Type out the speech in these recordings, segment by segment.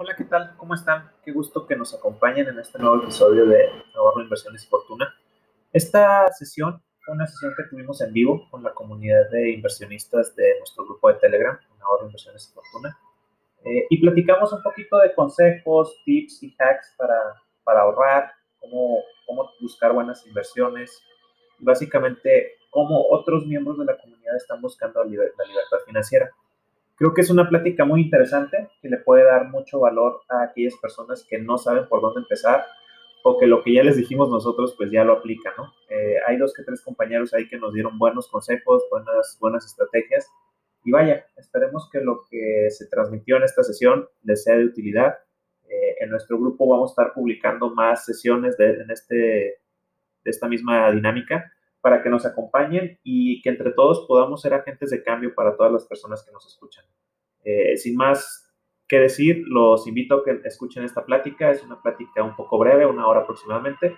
Hola, ¿qué tal? ¿Cómo están? Qué gusto que nos acompañen en este nuevo episodio de Ahorro, Inversiones y Fortuna. Esta sesión fue una sesión que tuvimos en vivo con la comunidad de inversionistas de nuestro grupo de Telegram, Ahorro, Inversiones y Fortuna. Eh, y platicamos un poquito de consejos, tips y hacks para, para ahorrar, cómo, cómo buscar buenas inversiones, y básicamente cómo otros miembros de la comunidad están buscando la libertad financiera. Creo que es una plática muy interesante que le puede dar mucho valor a aquellas personas que no saben por dónde empezar o que lo que ya les dijimos nosotros pues ya lo aplican, ¿no? Eh, hay dos que tres compañeros ahí que nos dieron buenos consejos, buenas, buenas estrategias y vaya, esperemos que lo que se transmitió en esta sesión les sea de utilidad. Eh, en nuestro grupo vamos a estar publicando más sesiones de, en este, de esta misma dinámica para que nos acompañen y que entre todos podamos ser agentes de cambio para todas las personas que nos escuchan. Eh, sin más que decir, los invito a que escuchen esta plática. Es una plática un poco breve, una hora aproximadamente.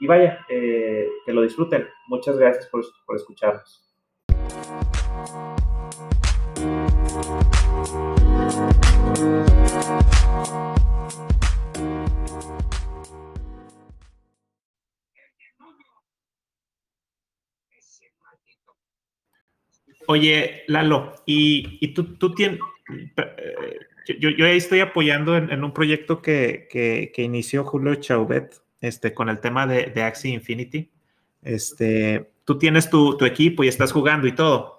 Y vaya, eh, que lo disfruten. Muchas gracias por, por escucharnos. Oye, Lalo, y, tú, tú tienes, eh, yo, yo, estoy apoyando en, un proyecto que, que, inició Julio Chauvet este, con el tema de, de Infinity. Este, tú tienes tu, tu, equipo y estás jugando y todo.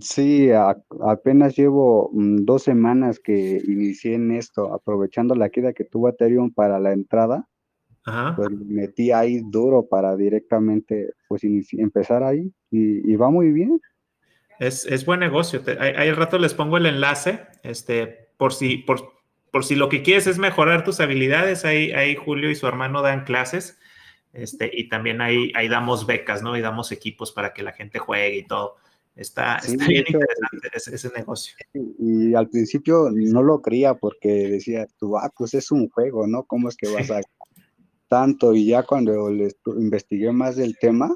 Sí, apenas llevo mm, dos semanas que inicié en esto, aprovechando la queda que tuvo Ethereum para la entrada. Pues metí ahí duro para directamente pues empezar ahí y, va muy bien. Es, es buen negocio. ahí, al rato les pongo el enlace, este, por si, por, por si lo que quieres es mejorar tus habilidades, ahí, ahí Julio y su hermano dan clases. Este, y también ahí, ahí damos becas, ¿no? Y damos equipos para que la gente juegue y todo. Está, está bien interesante ese, ese, negocio. Y al principio no lo creía porque decía, tú, ah, pues es un juego, ¿no? ¿Cómo es que vas a tanto y ya cuando le investigué más del tema,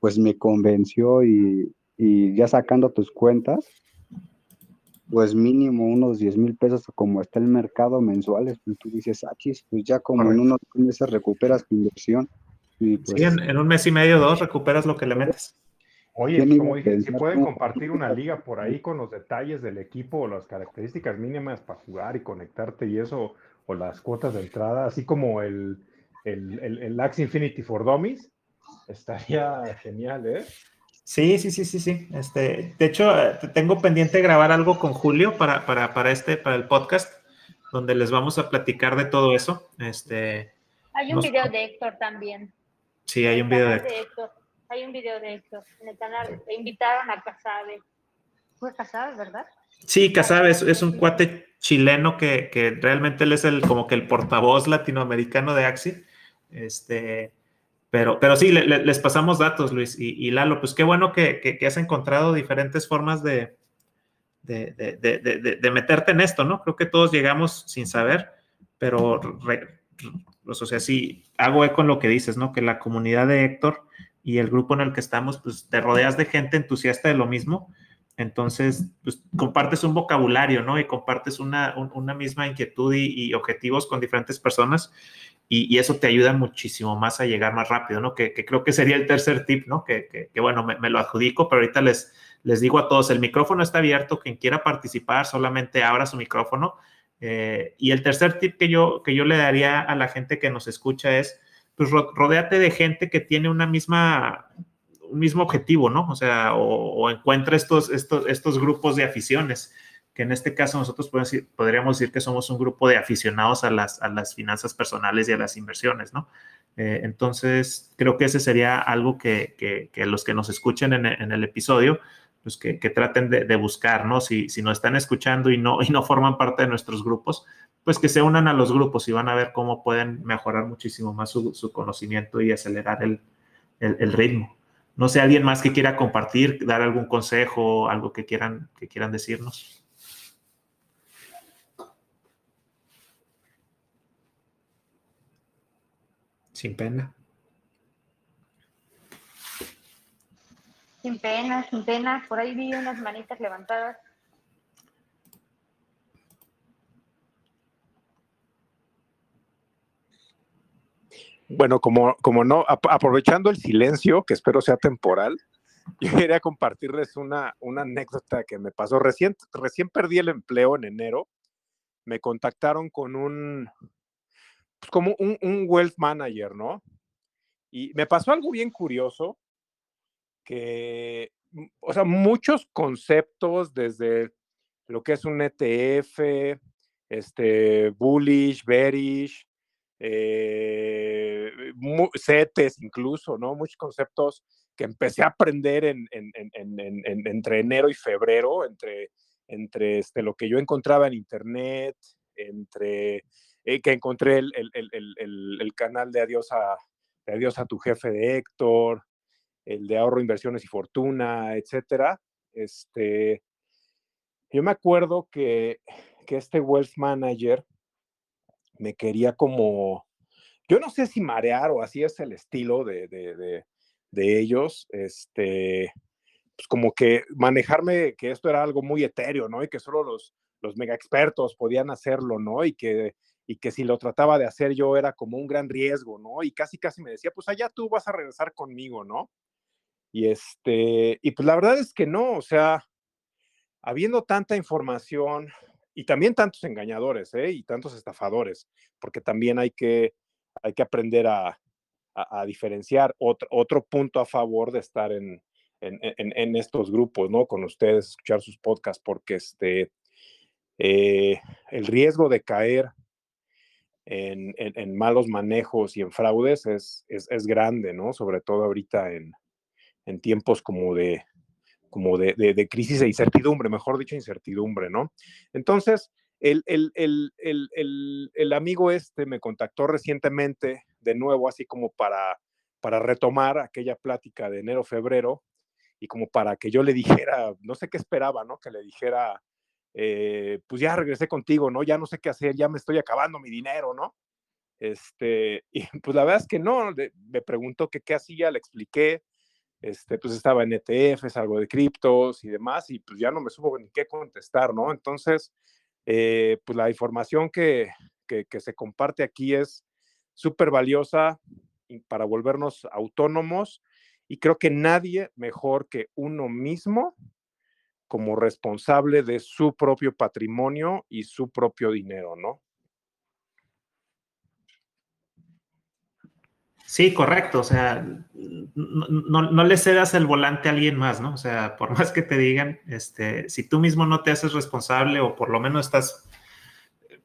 pues me convenció y, ya sacando tus cuentas, pues mínimo unos 10 mil pesos como está el mercado mensuales, pues tú dices, aquí, ah, pues ya como en unos meses recuperas tu inversión. Y pues, sí, en, un mes y medio, dos, recuperas lo que le metes. Oye, como dije, si pueden compartir una liga por ahí con los detalles del equipo o las características mínimas para jugar y conectarte y eso, o las cuotas de entrada, así como el, el, el, el Axe Infinity for Dummies, estaría genial, ¿eh? Sí, sí, sí, sí, sí. Este, de hecho, eh, tengo pendiente grabar algo con Julio para, para, para, este, para el podcast, donde les vamos a platicar de todo eso. Este, hay un video de Héctor también. Sí, hay un video de Héctor. Hay un video de Héctor en el canal. invitaron a Casabe. Fue Casabe, ¿verdad? Sí, Casabe es, es, un cuate chileno que, que, realmente él es el, como que el portavoz latinoamericano de Axi. Este, pero, pero sí, les pasamos datos, Luis. Y, Lalo, pues qué bueno que, has encontrado diferentes formas de, de, meterte en esto, ¿no? Creo que todos llegamos sin saber, pero, o sea, sí, hago eco en lo que dices, ¿no? Que la comunidad de Héctor y el grupo en el que estamos, pues te rodeas de gente entusiasta de lo mismo. Entonces, pues compartes un vocabulario, ¿no? Y compartes una, una misma inquietud y, y, objetivos con diferentes personas y, eso te ayuda muchísimo más a llegar más rápido, ¿no? Que, creo que sería el tercer tip, ¿no? Que, bueno, me, lo adjudico, pero ahorita les, les digo a todos, el micrófono está abierto, quien quiera participar solamente abra su micrófono. Eh, y el tercer tip que yo, que yo le daría a la gente que nos escucha es, pues rodéate de gente que tiene una misma, un mismo objetivo, ¿no? O sea, o, encuentra estos, estos, estos grupos de aficiones que en este caso nosotros podríamos decir que somos un grupo de aficionados a las, a las finanzas personales y a las inversiones, ¿no? Eh, entonces, creo que ese sería algo que, que, los que nos escuchen en, en el episodio, pues que, traten de, de, buscar, ¿no? Si, si nos están escuchando y no, y no forman parte de nuestros grupos, pues que se unan a los grupos y van a ver cómo pueden mejorar muchísimo más su, su conocimiento y acelerar el, el, el, ritmo. No sé, alguien más que quiera compartir, dar algún consejo, algo que quieran, que quieran decirnos. Sin pena. Sin pena, sin pena. Por ahí vi unas manitas levantadas. Bueno, como, como no, aprovechando el silencio, que espero sea temporal, yo quería compartirles una, una anécdota que me pasó. Recién, recién perdí el empleo en enero. Me contactaron con un, pues como un, un wealth manager, ¿no? Y me pasó algo bien curioso, que, mm, o sea, muchos conceptos desde lo que es un ETF, este, bullish, bearish, eh, CETES incluso, ¿no? Muchos conceptos que empecé a aprender en, entre enero y febrero, entre, entre este, lo que yo encontraba en internet, entre eh, que encontré el, el, canal de adiós, a, de adiós a tu jefe de Héctor, el de ahorro, inversiones y fortuna, etcétera. Este, yo me acuerdo que, que este wealth manager me quería como, yo no sé si marear o así es el estilo de, de, de, ellos, este, pues como que manejarme que esto era algo muy etéreo, ¿no? Y que solo los, los mega expertos podían hacerlo, ¿no? Y que, y que si lo trataba de hacer yo era como un gran riesgo, ¿no? Y casi, casi me decía, pues allá tú vas a regresar conmigo, ¿no? Y este, y pues la verdad es que no, o sea, habiendo tanta información y también tantos engañadores ¿eh? y tantos estafadores, porque también hay que, hay que aprender a, a, diferenciar otro, otro punto a favor de estar en, en, en, estos grupos, ¿no? Con ustedes, escuchar sus podcasts, porque este, eh, el riesgo de caer en, en, malos manejos y en fraudes es, es, es, grande, ¿no? Sobre todo ahorita en, en tiempos como de, como de, de, crisis e incertidumbre, mejor dicho, incertidumbre, ¿no? Entonces, el, el, el, el, amigo este me contactó recientemente, de nuevo, así como para, para retomar aquella plática de enero-febrero y como para que yo le dijera, no sé qué esperaba, ¿no? Que le dijera, eh, pues ya regresé contigo, ¿no? Ya no sé qué hacer, ya me estoy acabando mi dinero, ¿no? Este, y pues la verdad es que no, me preguntó que qué hacía, le expliqué, este, pues estaba en ETFs, algo de criptos y demás, y pues ya no me supo ni qué contestar, ¿no? Entonces, eh, pues la información que, que, se comparte aquí es súper valiosa para volvernos autónomos y creo que nadie mejor que uno mismo como responsable de su propio patrimonio y su propio dinero, ¿no? Sí, correcto. O sea, no, le cedas el volante a alguien más, ¿no? O sea, por más que te digan, este, si tú mismo no te haces responsable o por lo menos estás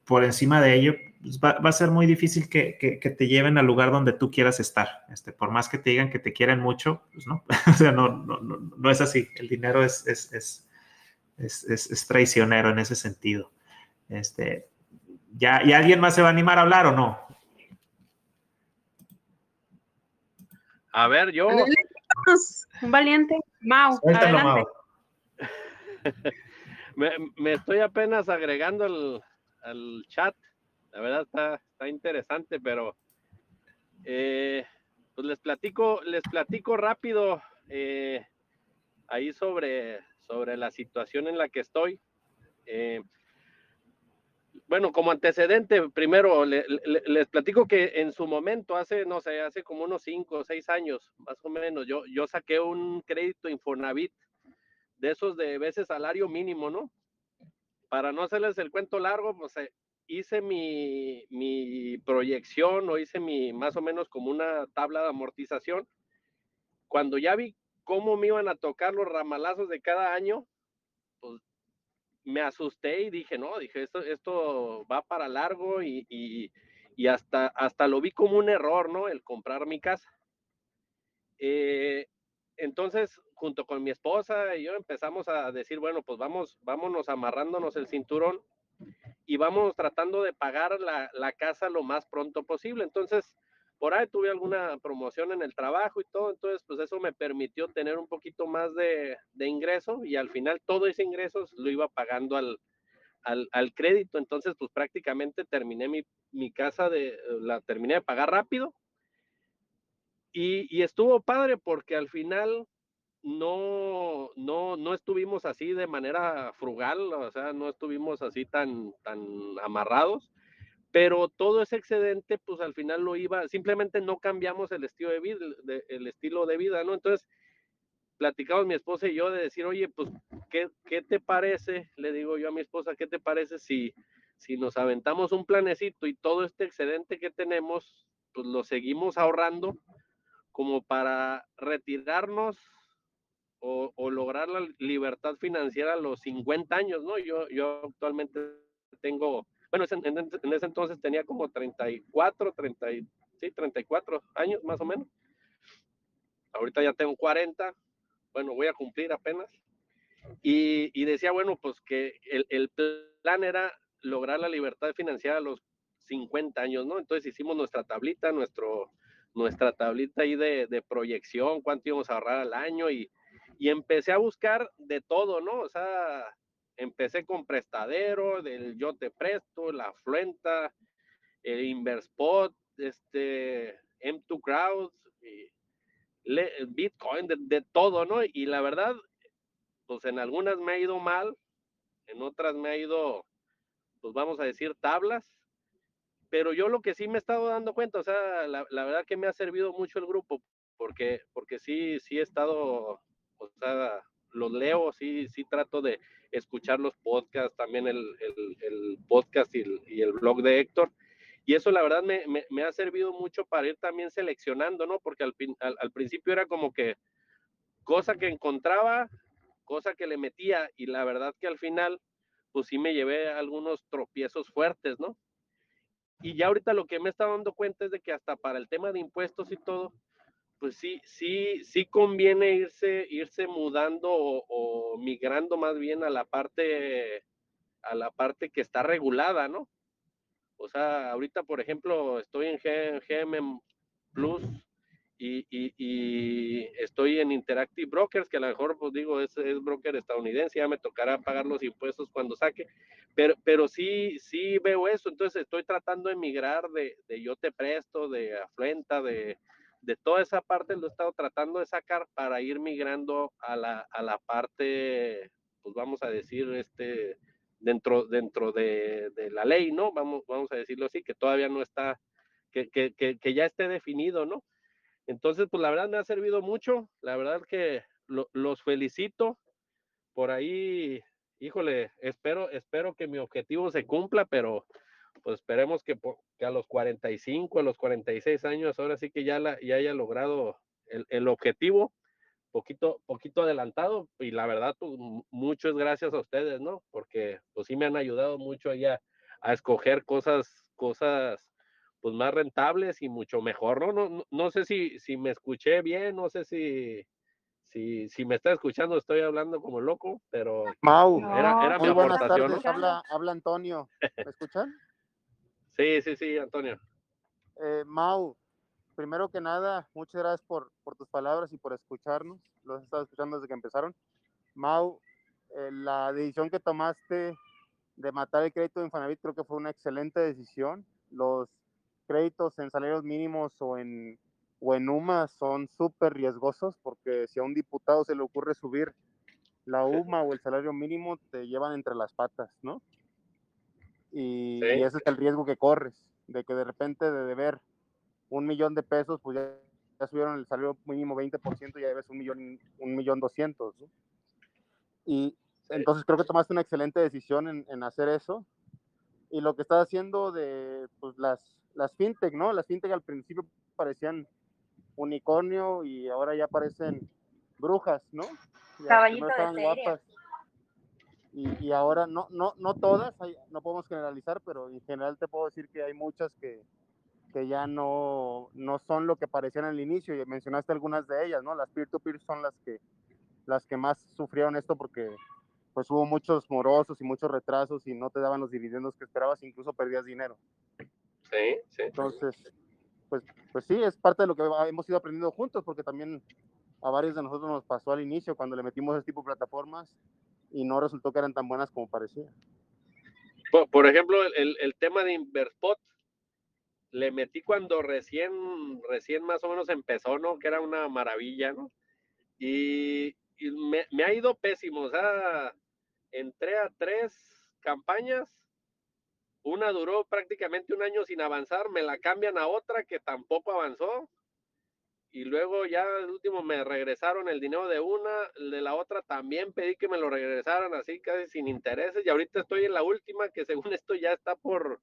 por encima de ello, pues va, a ser muy difícil que, te lleven al lugar donde tú quieras estar. Este, por más que te digan que te quieren mucho, pues no. o sea, no, no, es así. El dinero es, es, es, es, traicionero en ese sentido. Este, ¿ya, ¿Y alguien más se va a animar a hablar o no? A ver, yo. Un valiente. Mau, adelante. me, estoy apenas agregando al, chat. La verdad está, está interesante, pero eh, pues les platico, les platico rápido eh, ahí sobre, sobre la situación en la que estoy. Eh, bueno, como antecedente, primero les platico que en su momento, hace, no sé, hace como unos cinco o seis años, más o menos, yo, yo saqué un crédito Infonavit de esos de veces salario mínimo, ¿no? Para no hacerles el cuento largo, pues eh, hice mi, mi proyección o hice mi, más o menos como una tabla de amortización. Cuando ya vi cómo me iban a tocar los ramalazos de cada año, pues me asusté y dije, no, dije, esto, va para largo y, y, hasta, hasta lo vi como un error, ¿no? El comprar mi casa. Eh, entonces, junto con mi esposa y yo empezamos a decir, bueno, pues vamos, vámonos amarrándonos el cinturón y vamos tratando de pagar la, la casa lo más pronto posible. Entonces, por ahí tuve alguna promoción en el trabajo y todo, entonces pues eso me permitió tener un poquito más de, de ingreso y al final todo ese ingreso lo iba pagando al, al, al crédito, entonces pues prácticamente terminé mi, mi, casa de, la terminé de pagar rápido y, y estuvo padre porque al final no, no, no estuvimos así de manera frugal, o sea, no estuvimos así tan, tan amarrados pero todo ese excedente, pues al final lo iba, simplemente no cambiamos el estilo de vida, el estilo de vida, ¿no? Entonces, platicamos mi esposa y yo de decir, oye, pues, ¿qué, ¿qué, te parece? Le digo yo a mi esposa, ¿qué te parece si, si nos aventamos un planecito y todo este excedente que tenemos, pues lo seguimos ahorrando como para retirarnos o, o lograr la libertad financiera a los 50 años, ¿no? Yo, yo actualmente tengo bueno, en, ese entonces tenía como 34, 30, sí, 34 años más o menos. Ahorita ya tengo 40, bueno, voy a cumplir apenas. Y, y decía, bueno, pues que el, el, plan era lograr la libertad financiera a los 50 años, ¿no? Entonces hicimos nuestra tablita, nuestro, nuestra tablita ahí de, de proyección, cuánto íbamos a ahorrar al año y, y empecé a buscar de todo, ¿no? O sea, empecé con prestadero, del yo te presto, la afluenta, el Inverspot, este, M2 Crowds, Bitcoin, de, todo, ¿no? Y la verdad, pues en algunas me ha ido mal, en otras me ha ido, pues vamos a decir, tablas, pero yo lo que sí me he estado dando cuenta, o sea, la, la verdad que me ha servido mucho el grupo, porque, porque sí, sí he estado, o sea, los leo, sí, sí trato de escuchar los podcasts, también el, el, podcast y el, blog de Héctor. Y eso la verdad me, me, me, ha servido mucho para ir también seleccionando, ¿no? Porque al, al, al principio era como que cosa que encontraba, cosa que le metía y la verdad que al final, pues sí me llevé algunos tropiezos fuertes, ¿no? Y ya ahorita lo que me está dando cuenta es de que hasta para el tema de impuestos y todo, pues sí, sí, sí conviene irse, irse mudando o, migrando más bien a la parte, a la parte que está regulada, ¿no? O sea, ahorita, por ejemplo, estoy en GM Plus y, y, estoy en Interactive Brokers, que a lo mejor, pues digo, es, es broker estadounidense, ya me tocará pagar los impuestos cuando saque, pero, pero sí, sí veo eso, entonces estoy tratando de migrar de, de yo te presto, de afluenta, de, de toda esa parte lo he estado tratando de sacar para ir migrando a la, a la parte, pues vamos a decir, este, dentro, dentro de, de, la ley, ¿no? Vamos, vamos a decirlo así, que todavía no está, que, que, que, que, ya esté definido, ¿no? Entonces, pues la verdad me ha servido mucho, la verdad que lo, los felicito por ahí, híjole, espero, espero que mi objetivo se cumpla, pero pues esperemos que, que, a los 45, a los 46 años, ahora sí que ya, la, ya haya logrado el, el, objetivo, poquito, poquito adelantado, y la verdad, pues, muchas gracias a ustedes, ¿no? Porque pues sí me han ayudado mucho a, a escoger cosas, cosas pues más rentables y mucho mejor, ¿no? No, no, no sé si, si me escuché bien, no sé si, si, si me está escuchando, estoy hablando como loco, pero Mau, era, era muy mi buenas tardes, ¿no? habla, habla Antonio, ¿me escuchan? Sí, sí, sí, Antonio. Eh, Mau, primero que nada, muchas gracias por, por, tus palabras y por escucharnos. Los he estado escuchando desde que empezaron. Mau, eh, la decisión que tomaste de matar el crédito de Infonavit creo que fue una excelente decisión. Los créditos en salarios mínimos o en, o en UMA son súper riesgosos porque si a un diputado se le ocurre subir la UMA o el salario mínimo, te llevan entre las patas, ¿no? Y, Sí. y ese es el riesgo que corres, de que de repente de deber un millón de pesos, pues ya, ya subieron el salario mínimo 20% y ya debes un millón, un millón doscientos. ¿no? Y entonces creo que tomaste una excelente decisión en, en, hacer eso. Y lo que estás haciendo de pues, las, las fintech, ¿no? Las fintech al principio parecían unicornio y ahora ya parecen brujas, ¿no? Ya Caballito de feria. guapas. Y, y ahora no, no, no todas, hay- no podemos generalizar, pero en general te puedo decir que hay muchas que, que ya no, no son lo que parecían al inicio. Y mencionaste algunas de ellas, ¿no? Las peer-to-peer son las que, las que más sufrieron esto porque pues hubo muchos morosos y muchos retrasos y no te daban los dividendos que esperabas, incluso perdías dinero. Sí, sí. Entonces, pues, pues sí, es parte de lo que hemos ido aprendiendo juntos, porque también a varios de nosotros nos pasó al inicio cuando le metimos ese tipo de plataformas y no resultó que eran tan buenas como parecía. Por, ejemplo, el, el, tema de Inverspot, le metí cuando recién, recién más o menos empezó, ¿no? Que era una maravilla, ¿no? Y, y me, me, ha ido pésimo, o sea, entré a tres campañas una duró prácticamente un año sin avanzar, me la cambian a otra que tampoco avanzó. Y luego ya el último me regresaron el dinero de una, de la otra también pedí que me lo regresaran así casi sin intereses. Y ahorita estoy en la última que según esto ya está por,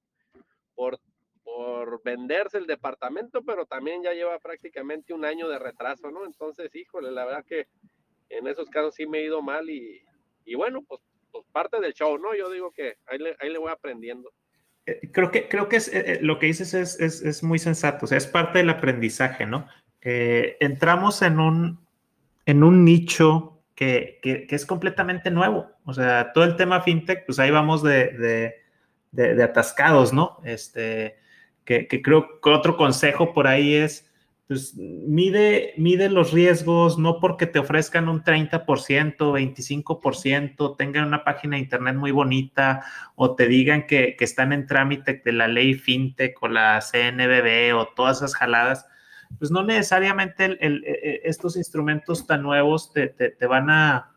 por, por venderse el departamento, pero también ya lleva prácticamente un año de retraso, ¿no? Entonces, híjole, la verdad que en esos casos sí me he ido mal y, y bueno, pues, pues parte del show, ¿no? Yo digo que ahí le, ahí le voy aprendiendo. Eh, creo que, creo que es, eh, eh, lo que dices es, es, es, muy sensato, o sea, es parte del aprendizaje, ¿no? Entramos en un, en un nicho que, que, es completamente nuevo, o sea, todo el tema fintech, pues ahí vamos de, de, atascados, ¿no? Este, que, que, creo que otro consejo por ahí es, pues mide, mide los riesgos, no porque te ofrezcan un 30%, 25%, tengan una página de internet muy bonita o te digan que, que están en trámite de la ley FinTech o la CNBB o todas esas jaladas, pues no necesariamente e, e, estos instrumentos tan nuevos te, te, te, van a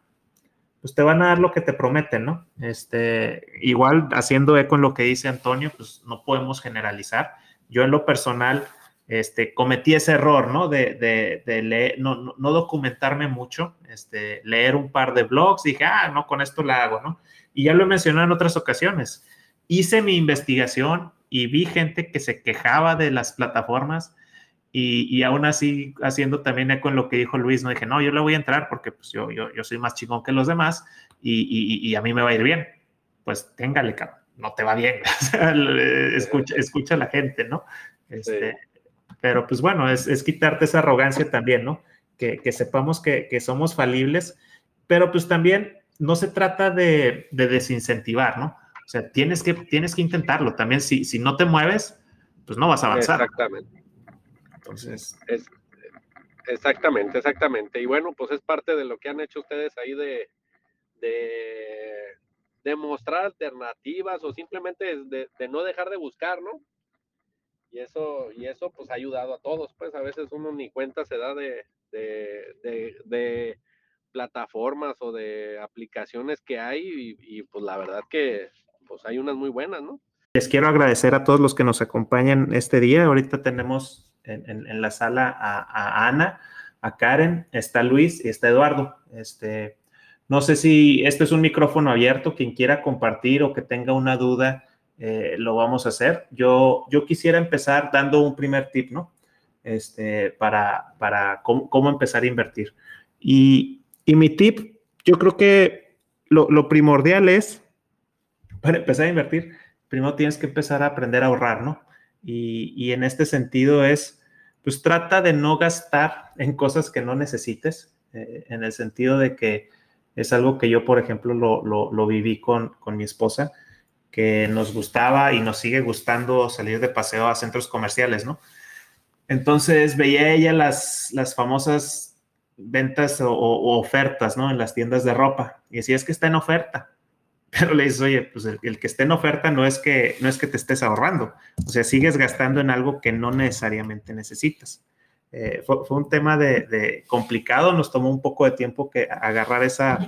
pues te van a dar lo que te prometen, ¿no? Este, igual haciendo eco en lo que dice Antonio, pues no podemos generalizar. Yo en lo personal, este, cometí ese error, ¿no? De, de, de leer, no, no, no, documentarme mucho, este, leer un par de blogs, dije, ah, no, con esto la hago, ¿no? Y ya lo he mencionado en otras ocasiones. Hice mi investigación y vi gente que se quejaba de las plataformas y, y aún así haciendo también eco en lo que dijo Luis, no dije, no, yo le voy a entrar porque pues yo, yo, yo soy más chingón que los demás y, y, y a mí me va a ir bien. Pues téngale, cabrón, no te va bien. escucha, escucha a la gente, ¿no? Este, sí pero pues bueno, es, es quitarte esa arrogancia también, ¿no? Que, que sepamos que, que, somos falibles, pero pues también no se trata de, de, desincentivar, ¿no? O sea, tienes que, tienes que intentarlo. También si, si no te mueves, pues no vas a avanzar. Exactamente. Entonces. Es, exactamente, exactamente. Y bueno, pues es parte de lo que han hecho ustedes ahí de, de, de mostrar alternativas o simplemente de, de no dejar de buscar, ¿no? y eso, y eso pues ha ayudado a todos, pues a veces uno ni cuenta se da de, de, de, de plataformas o de aplicaciones que hay y, y, pues la verdad que pues hay unas muy buenas, ¿no? Les quiero agradecer a todos los que nos acompañan este día. Ahorita tenemos en, la sala a, a, Ana, a Karen, está Luis y está Eduardo. Este, no sé si este es un micrófono abierto, quien quiera compartir o que tenga una duda eh, lo vamos a hacer. Yo, yo quisiera empezar dando un primer tip, ¿no? Este, para, para cómo, cómo empezar a invertir. Y, y, mi tip, yo creo que lo, lo, primordial es, para empezar a invertir, primero tienes que empezar a aprender a ahorrar, ¿no? Y, en este sentido es, pues trata de no gastar en cosas que no necesites, eh, en el sentido de que es algo que yo, por ejemplo, lo, lo, lo viví con, con mi esposa que nos gustaba y nos sigue gustando salir de paseo a centros comerciales, ¿no? Entonces veía ella las, las famosas ventas o, o, ofertas, ¿no? En las tiendas de ropa. Y decía, es que está en oferta. Pero le dices, oye, pues el, que esté en oferta no es que, no es que te estés ahorrando. O sea, sigues gastando en algo que no necesariamente necesitas. Eh, fue, un tema de, complicado, nos tomó un poco de tiempo que agarrar esa,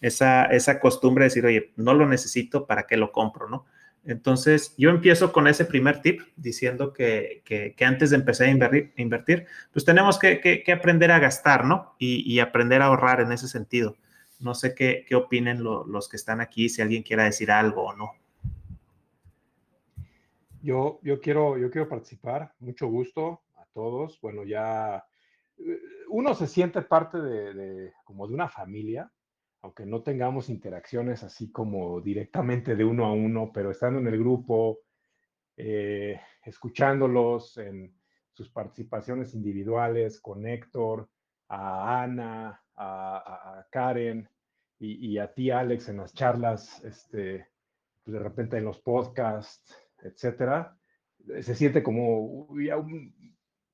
esa, esa costumbre de decir, oye, no lo necesito, ¿para qué lo compro? ¿no? Entonces, yo empiezo con ese primer tip diciendo que, que, antes de empezar a invertir, pues tenemos que, que, aprender a gastar, ¿no? Y, aprender a ahorrar en ese sentido. No sé qué, qué opinen lo, los que están aquí, si alguien quiera decir algo o no. Yo, yo, quiero, yo quiero participar, mucho gusto a todos. Bueno, ya eh, uno se siente parte de, de como de una familia, aunque no tengamos interacciones así como directamente de uno a uno, pero estando en el grupo, eh, escuchándolos en sus participaciones individuales con Héctor, a Ana, a, Karen y, y, a ti, Alex, en las charlas, este, pues de repente en los podcasts, etcétera, se siente como ya un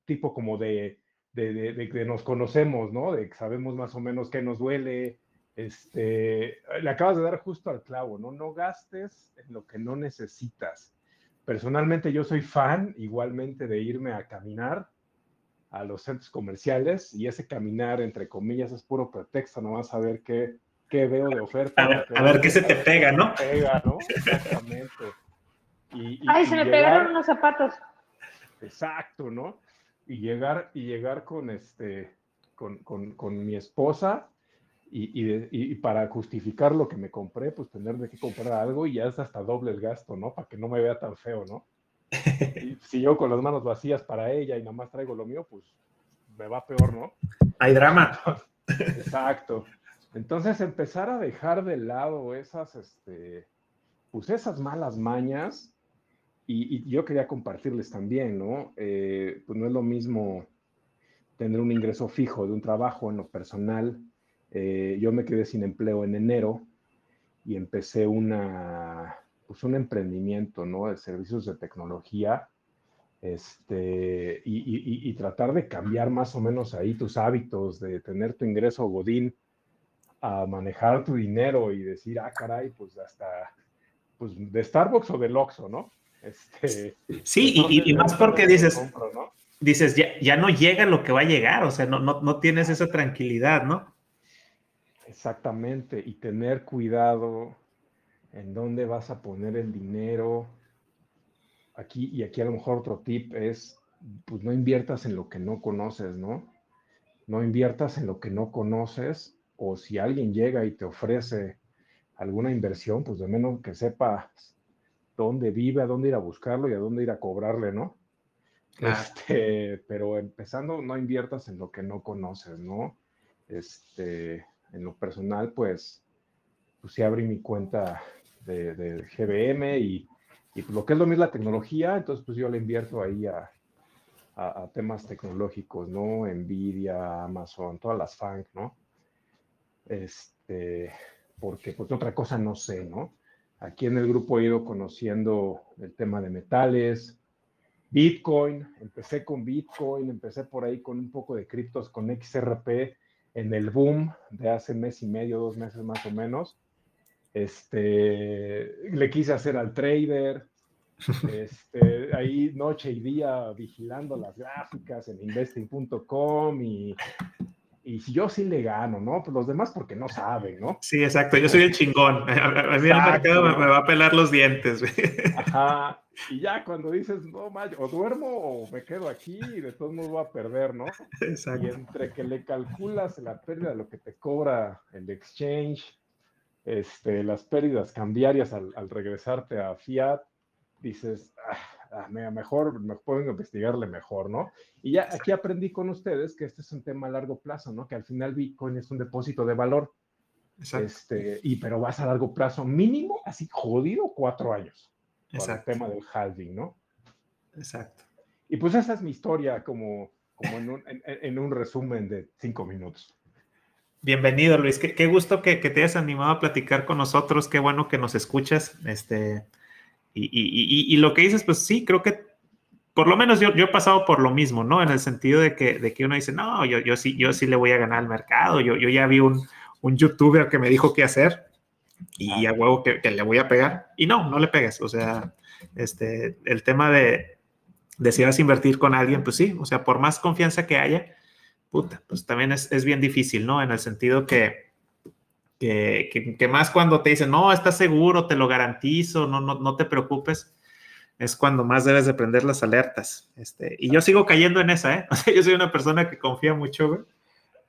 tipo como de, de, de, de, que nos conocemos, ¿no? De que sabemos más o menos qué nos duele, este, le acabas de dar justo al clavo, ¿no? No gastes en lo que no necesitas. Personalmente yo soy fan igualmente de irme a caminar a los centros comerciales y ese caminar, entre comillas, es puro pretexto, no vas a ver qué, qué veo de oferta. A ver, a ver qué se te pega, ¿no? Pega, ¿no? Exactamente. Y, Ay, se me pegaron unos zapatos. Exacto, ¿no? Y llegar, y llegar con este, con, con, con mi esposa y, y, para justificar lo que me compré, pues tener de qué comprar algo y ya es hasta doble el gasto, ¿no? Para que no me vea tan feo, ¿no? Si yo con las manos vacías para ella y nada más traigo lo mío, pues me va peor, ¿no? Hay drama. Exacto. Entonces empezar a dejar de lado esas, este, pues esas malas mañas y, yo quería compartirles también, ¿no? Eh, pues no es lo mismo tener un ingreso fijo de un trabajo en lo personal. Eh, yo me quedé sin empleo en enero y empecé una, pues un emprendimiento, ¿no? De servicios de tecnología este, y, y, tratar de cambiar más o menos ahí tus hábitos, de tener tu ingreso Godín, a manejar tu dinero y decir, ah, caray, pues hasta, pues de Starbucks o del Oxxo, ¿no? Este, sí, y, más porque dices, dices, ya, ya, no llega lo que va a llegar, o sea, no, no, no tienes esa tranquilidad, ¿no? Exactamente, y tener cuidado en dónde vas a poner el dinero, aquí, y aquí a lo mejor otro tip es, pues no inviertas en lo que no conoces, ¿no? No inviertas en lo que no conoces, o si alguien llega y te ofrece alguna inversión, pues de menos que sepas dónde vive, a dónde ir a buscarlo y a dónde ir a cobrarle, ¿no? Este, pero empezando, no inviertas en lo que no conoces, ¿no? Este, en lo personal, pues, pues sí abrí mi cuenta de, de GBM y y lo que es lo mismo la tecnología, entonces pues yo le invierto ahí a, a, temas tecnológicos, ¿no? Nvidia, Amazon, todas las FANG, ¿no? Este, porque pues otra cosa no sé, ¿no? Aquí en el grupo he ido conociendo el tema de metales, Bitcoin, empecé con Bitcoin, empecé por ahí con un poco de criptos, con XRP en el boom de hace mes y medio, dos meses más o menos. Este, le quise hacer al trader, este, ahí noche y día vigilando las gráficas en investing.com y, y si yo sí le gano, ¿no? Pues los demás porque no saben, ¿no? Sí, exacto, yo soy el chingón. A mí el mercado me, va a pelar los dientes. Ajá. Y ya cuando dices, no, o duermo o me quedo aquí y de todos modos voy a perder, ¿no? Exacto. Y entre que le calculas la pérdida de lo que te cobra el exchange, este, las pérdidas cambiarias al, regresarte a fiat, dices, ah, ah mejor, me puedo investigarle mejor, ¿no? Y ya aquí aprendí con ustedes que este es un tema a largo plazo, ¿no? Que al final Bitcoin es un depósito de valor. Exacto. Este, y pero vas a largo plazo, mínimo, así jodido, cuatro años. Exacto. el tema del halving, ¿no? Exacto. Y pues esa es mi historia como, como en, un, en un resumen de cinco minutos. Bienvenido, Luis. Qué, gusto que, te hayas animado a platicar con nosotros. Qué bueno que nos escuchas. Este, y, lo que dices, pues sí, creo que por lo menos yo, yo, he pasado por lo mismo, ¿no? En el sentido de que, de que uno dice, no, yo, yo, sí, yo sí le voy a ganar al mercado. Yo, yo ya vi un, un youtuber que me dijo qué hacer y a huevo que, le voy a pegar. Y no, no le pegues. O sea, este, el tema de, de si vas a invertir con alguien, pues sí, o sea, por más confianza que haya, puta, pues también es, bien difícil, ¿no? En el sentido que, que, más cuando te dicen, no, estás seguro, te lo garantizo, no, no, no te preocupes, es cuando más debes de prender las alertas. Este, y yo sigo cayendo en esa, ¿eh? O sea, yo soy una persona que confía mucho, güey.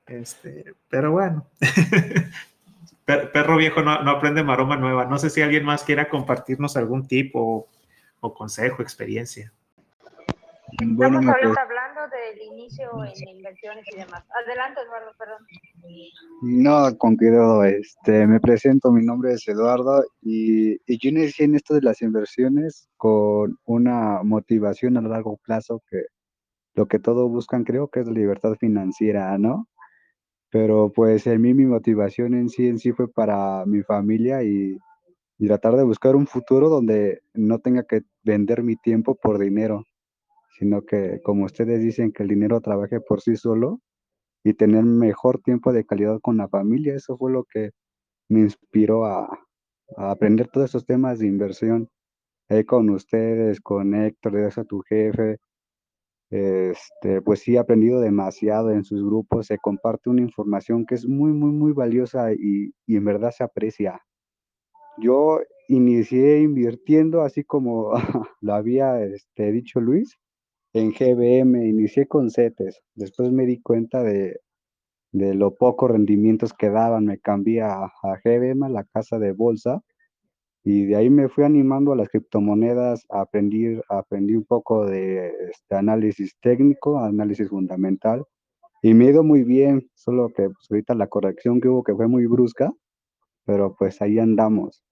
Este, pero bueno. perro viejo no, aprende maroma nueva. No sé si alguien más quiera compartirnos algún tipo o consejo, experiencia. Estamos hablando, del inicio en inversiones y demás. Adelante, Eduardo, perdón. No, con cuidado, este, me presento, mi nombre es Eduardo y, yo inicié en esto de las inversiones con una motivación a largo plazo que lo que todos buscan creo que es la libertad financiera, ¿no? Pero pues en mí mi motivación en sí en sí fue para mi familia y, y tratar de buscar un futuro donde no tenga que vender mi tiempo por dinero sino que como ustedes dicen que el dinero trabaje por sí solo y tener mejor tiempo de calidad con la familia, eso fue lo que me inspiró a, aprender todos estos temas de inversión ahí con ustedes, con Héctor, de a tu jefe. Este, pues sí, he aprendido demasiado en sus grupos, se comparte una información que es muy, muy, muy valiosa y, y en verdad se aprecia. Yo inicié invirtiendo, así como lo había este, dicho Luis, en GBM, inicié con CETES, después me di cuenta de, de lo pocos rendimientos que daban, me cambié a, a GBM, la casa de bolsa, y de ahí me fui animando a las criptomonedas, aprendí, aprendí un poco de este análisis técnico, análisis fundamental, y me ha ido muy bien, solo que pues, ahorita la corrección que hubo que fue muy brusca, pero pues ahí andamos.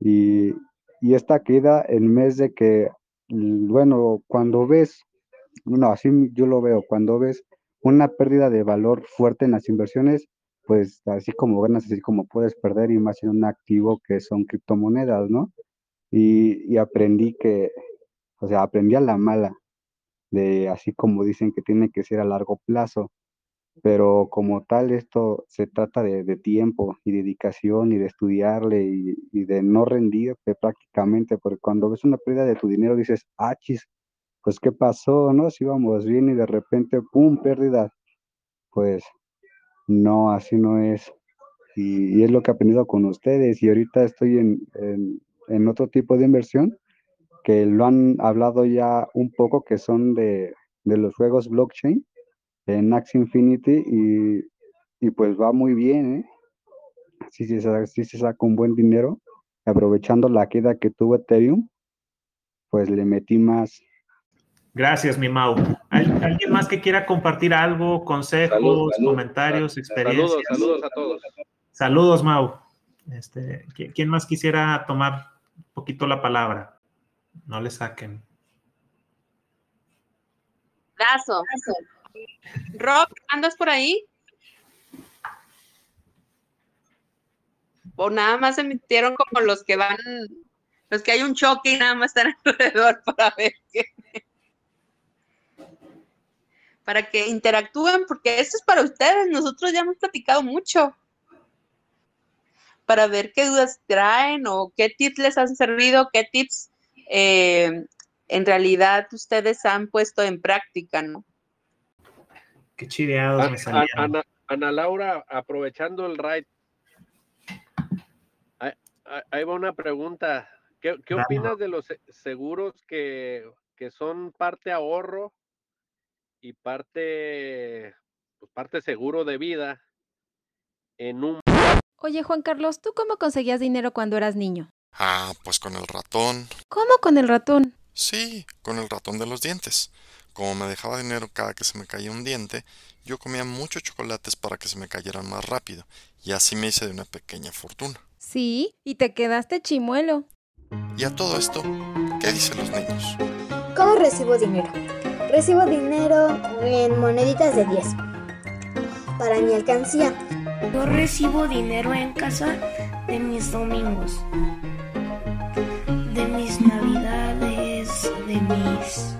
Y, y esta queda en mes de que, bueno, cuando ves, bueno, así yo lo veo, cuando ves una pérdida de valor fuerte en las inversiones, pues así como ganas, así como puedes perder y más en un activo que son criptomonedas, ¿no? Y, y aprendí que, o sea, aprendí a la mala, de así como dicen que tiene que ser a largo plazo, pero como tal esto se trata de, de tiempo y dedicación y de estudiarle y, y, de no rendirte prácticamente, porque cuando ves una pérdida de tu dinero dices, ah, chis, pues qué pasó, ¿no? Si íbamos bien y de repente, ¡pum!, pérdida. Pues no, así no es. Y, es lo que he aprendido con ustedes. Y ahorita estoy en, otro tipo de inversión que lo han hablado ya un poco, que son de, los juegos blockchain en Axie Infinity y, pues va muy bien, ¿eh? Sí, sí, sí, se saca un buen dinero. Aprovechando la queda que tuvo Ethereum, pues le metí más, Gracias, mi Mau. ¿Alguien más que quiera compartir algo, consejos, comentarios, experiencias? Saludos, saludos a todos. Saludos, Mau. Este, ¿Quién más quisiera tomar un poquito la palabra? No le saquen. Brazo. Rob, ¿andas por ahí? O nada más se metieron como los que van, los que hay un choque y nada más están alrededor para ver qué para que interactúen, porque esto es para ustedes, nosotros ya hemos platicado mucho, para ver qué dudas traen o qué tips les han servido, qué tips eh, en realidad ustedes han puesto en práctica, ¿no? Qué chideados me salieron. Ana, Laura, aprovechando el ride, ahí, va una pregunta. ¿Qué, opinas de los seguros que, que son parte ahorro y parte, pues parte seguro de vida en un... Oye, Juan Carlos, ¿tú cómo conseguías dinero cuando eras niño? Ah, pues con el ratón. ¿Cómo con el ratón? Sí, con el ratón de los dientes. Como me dejaba dinero cada que se me caía un diente, yo comía muchos chocolates para que se me cayeran más rápido, y así me hice de una pequeña fortuna. Sí, y te quedaste chimuelo. Y a todo esto, ¿qué dicen los niños? ¿Cómo recibo dinero? Recibo dinero en moneditas de 10 para mi alcancía. Yo recibo dinero en casa de mis domingos, de mis navidades, de mis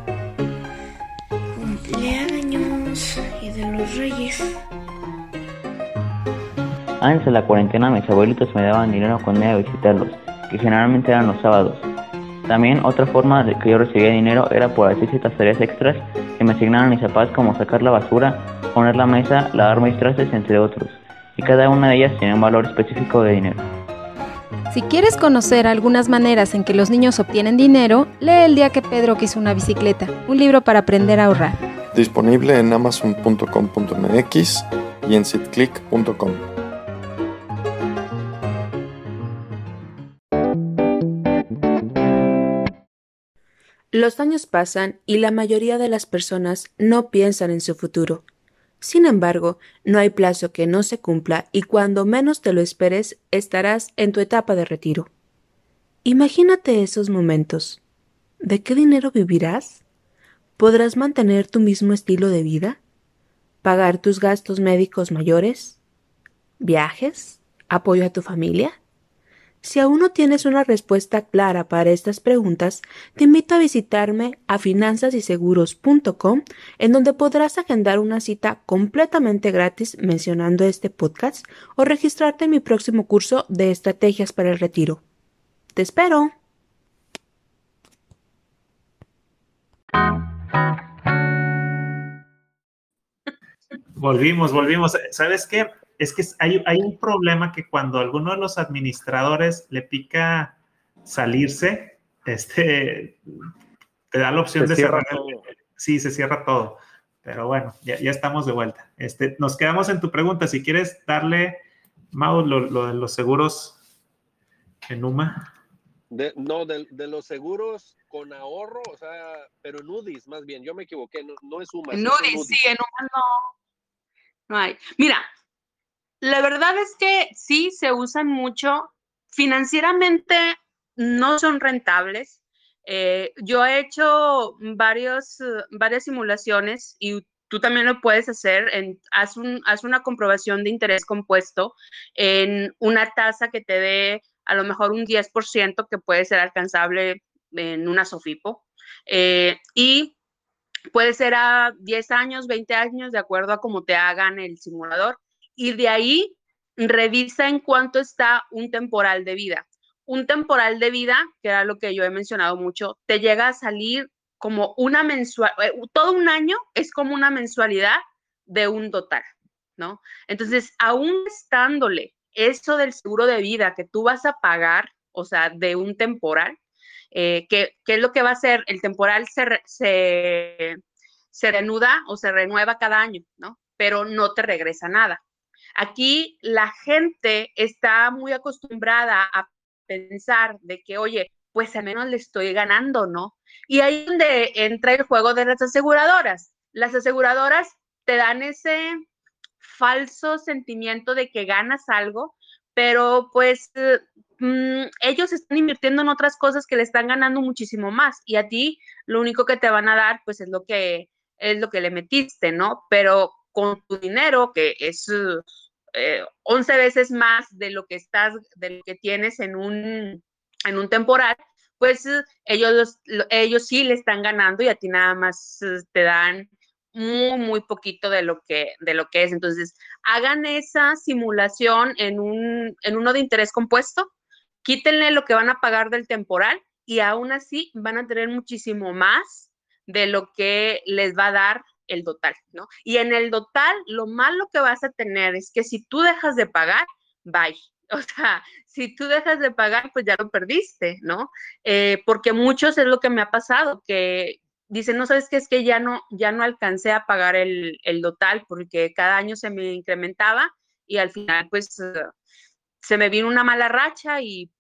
cumpleaños y de los reyes. Antes de la cuarentena mis abuelitos me daban dinero cuando iba a visitarlos, que generalmente eran los sábados. También otra forma de que yo recibía dinero era por hacer ciertas tareas extras que me asignaron mis papás como sacar la basura, poner la mesa, lavar mis trastes, entre otros. Y cada una de ellas tenía un valor específico de dinero. Si quieres conocer algunas maneras en que los niños obtienen dinero, lee El día que Pedro quiso una bicicleta, un libro para aprender a ahorrar. Disponible en amazon.com.mx y en sitclick.com. Los años pasan y la mayoría de las personas no piensan en su futuro. Sin embargo, no hay plazo que no se cumpla y cuando menos te lo esperes estarás en tu etapa de retiro. Imagínate esos momentos. ¿De qué dinero vivirás? ¿Podrás mantener tu mismo estilo de vida? ¿Pagar tus gastos médicos mayores? ¿Viajes? ¿Apoyo a tu familia? Si aún no tienes una respuesta clara para estas preguntas, te invito a visitarme a finanzasyseguros.com, en donde podrás agendar una cita completamente gratis mencionando este podcast o registrarte en mi próximo curso de estrategias para el retiro. ¡Te espero! Volvimos, volvimos. ¿Sabes qué? Es que hay, hay, un problema que cuando alguno de los administradores le pica salirse, este, te da la opción de cerrar. Sí, se cierra todo. Pero bueno, ya, estamos de vuelta. Este, nos quedamos en tu pregunta. Si quieres darle, Mau, lo, de los seguros en UMA. no, de, los seguros con ahorro, o sea, pero en UDIs más bien, yo me equivoqué, no, es UMA. En UDIs, sí, en UMA no, no hay. Mira, la verdad es que sí se usan mucho, financieramente no son rentables. Eh, yo he hecho varios, varias simulaciones y tú también lo puedes hacer. En, haz, un, haz una comprobación de interés compuesto en una tasa que te dé a lo mejor un 10% que puede ser alcanzable en una SOFIPO. Eh, y puede ser a 10 años, 20 años, de acuerdo a cómo te hagan el simulador. Y de ahí revisa en cuánto está un temporal de vida. Un temporal de vida, que era lo que yo he mencionado mucho, te llega a salir como una mensual, eh, todo un año es como una mensualidad de un total, ¿no? Entonces, aún estándole eso del seguro de vida que tú vas a pagar, o sea, de un temporal, eh, ¿qué, es lo que va a hacer? El temporal se, se, se reanuda o se renueva cada año, ¿no? Pero no te regresa nada. Aquí la gente está muy acostumbrada a pensar de que, oye, pues al menos le estoy ganando, ¿no? Y ahí es donde entra el juego de las aseguradoras. Las aseguradoras te dan ese falso sentimiento de que ganas algo, pero pues mm, ellos están invirtiendo en otras cosas que le están ganando muchísimo más y a ti lo único que te van a dar pues es lo que es lo que le metiste, ¿no? Pero con tu dinero que es 11 eh, veces más de lo que estás de lo que tienes en un en un temporal, pues ellos, ellos sí le están ganando y a ti nada más eh, te dan muy, muy poquito de lo que, de lo que es. Entonces, hagan esa simulación en, un, en uno de interés compuesto, quítenle lo que van a pagar del temporal y aún así van a tener muchísimo más de lo que les va a dar el total, ¿no? Y en el total, lo malo que vas a tener es que si tú dejas de pagar, bye. O sea, si tú dejas de pagar, pues ya lo perdiste, ¿no? Eh, porque muchos es lo que me ha pasado, que dicen, no sabes qué es que ya no, ya no alcancé a pagar el, el total porque cada año se me incrementaba y al final pues eh, se me vino una mala racha y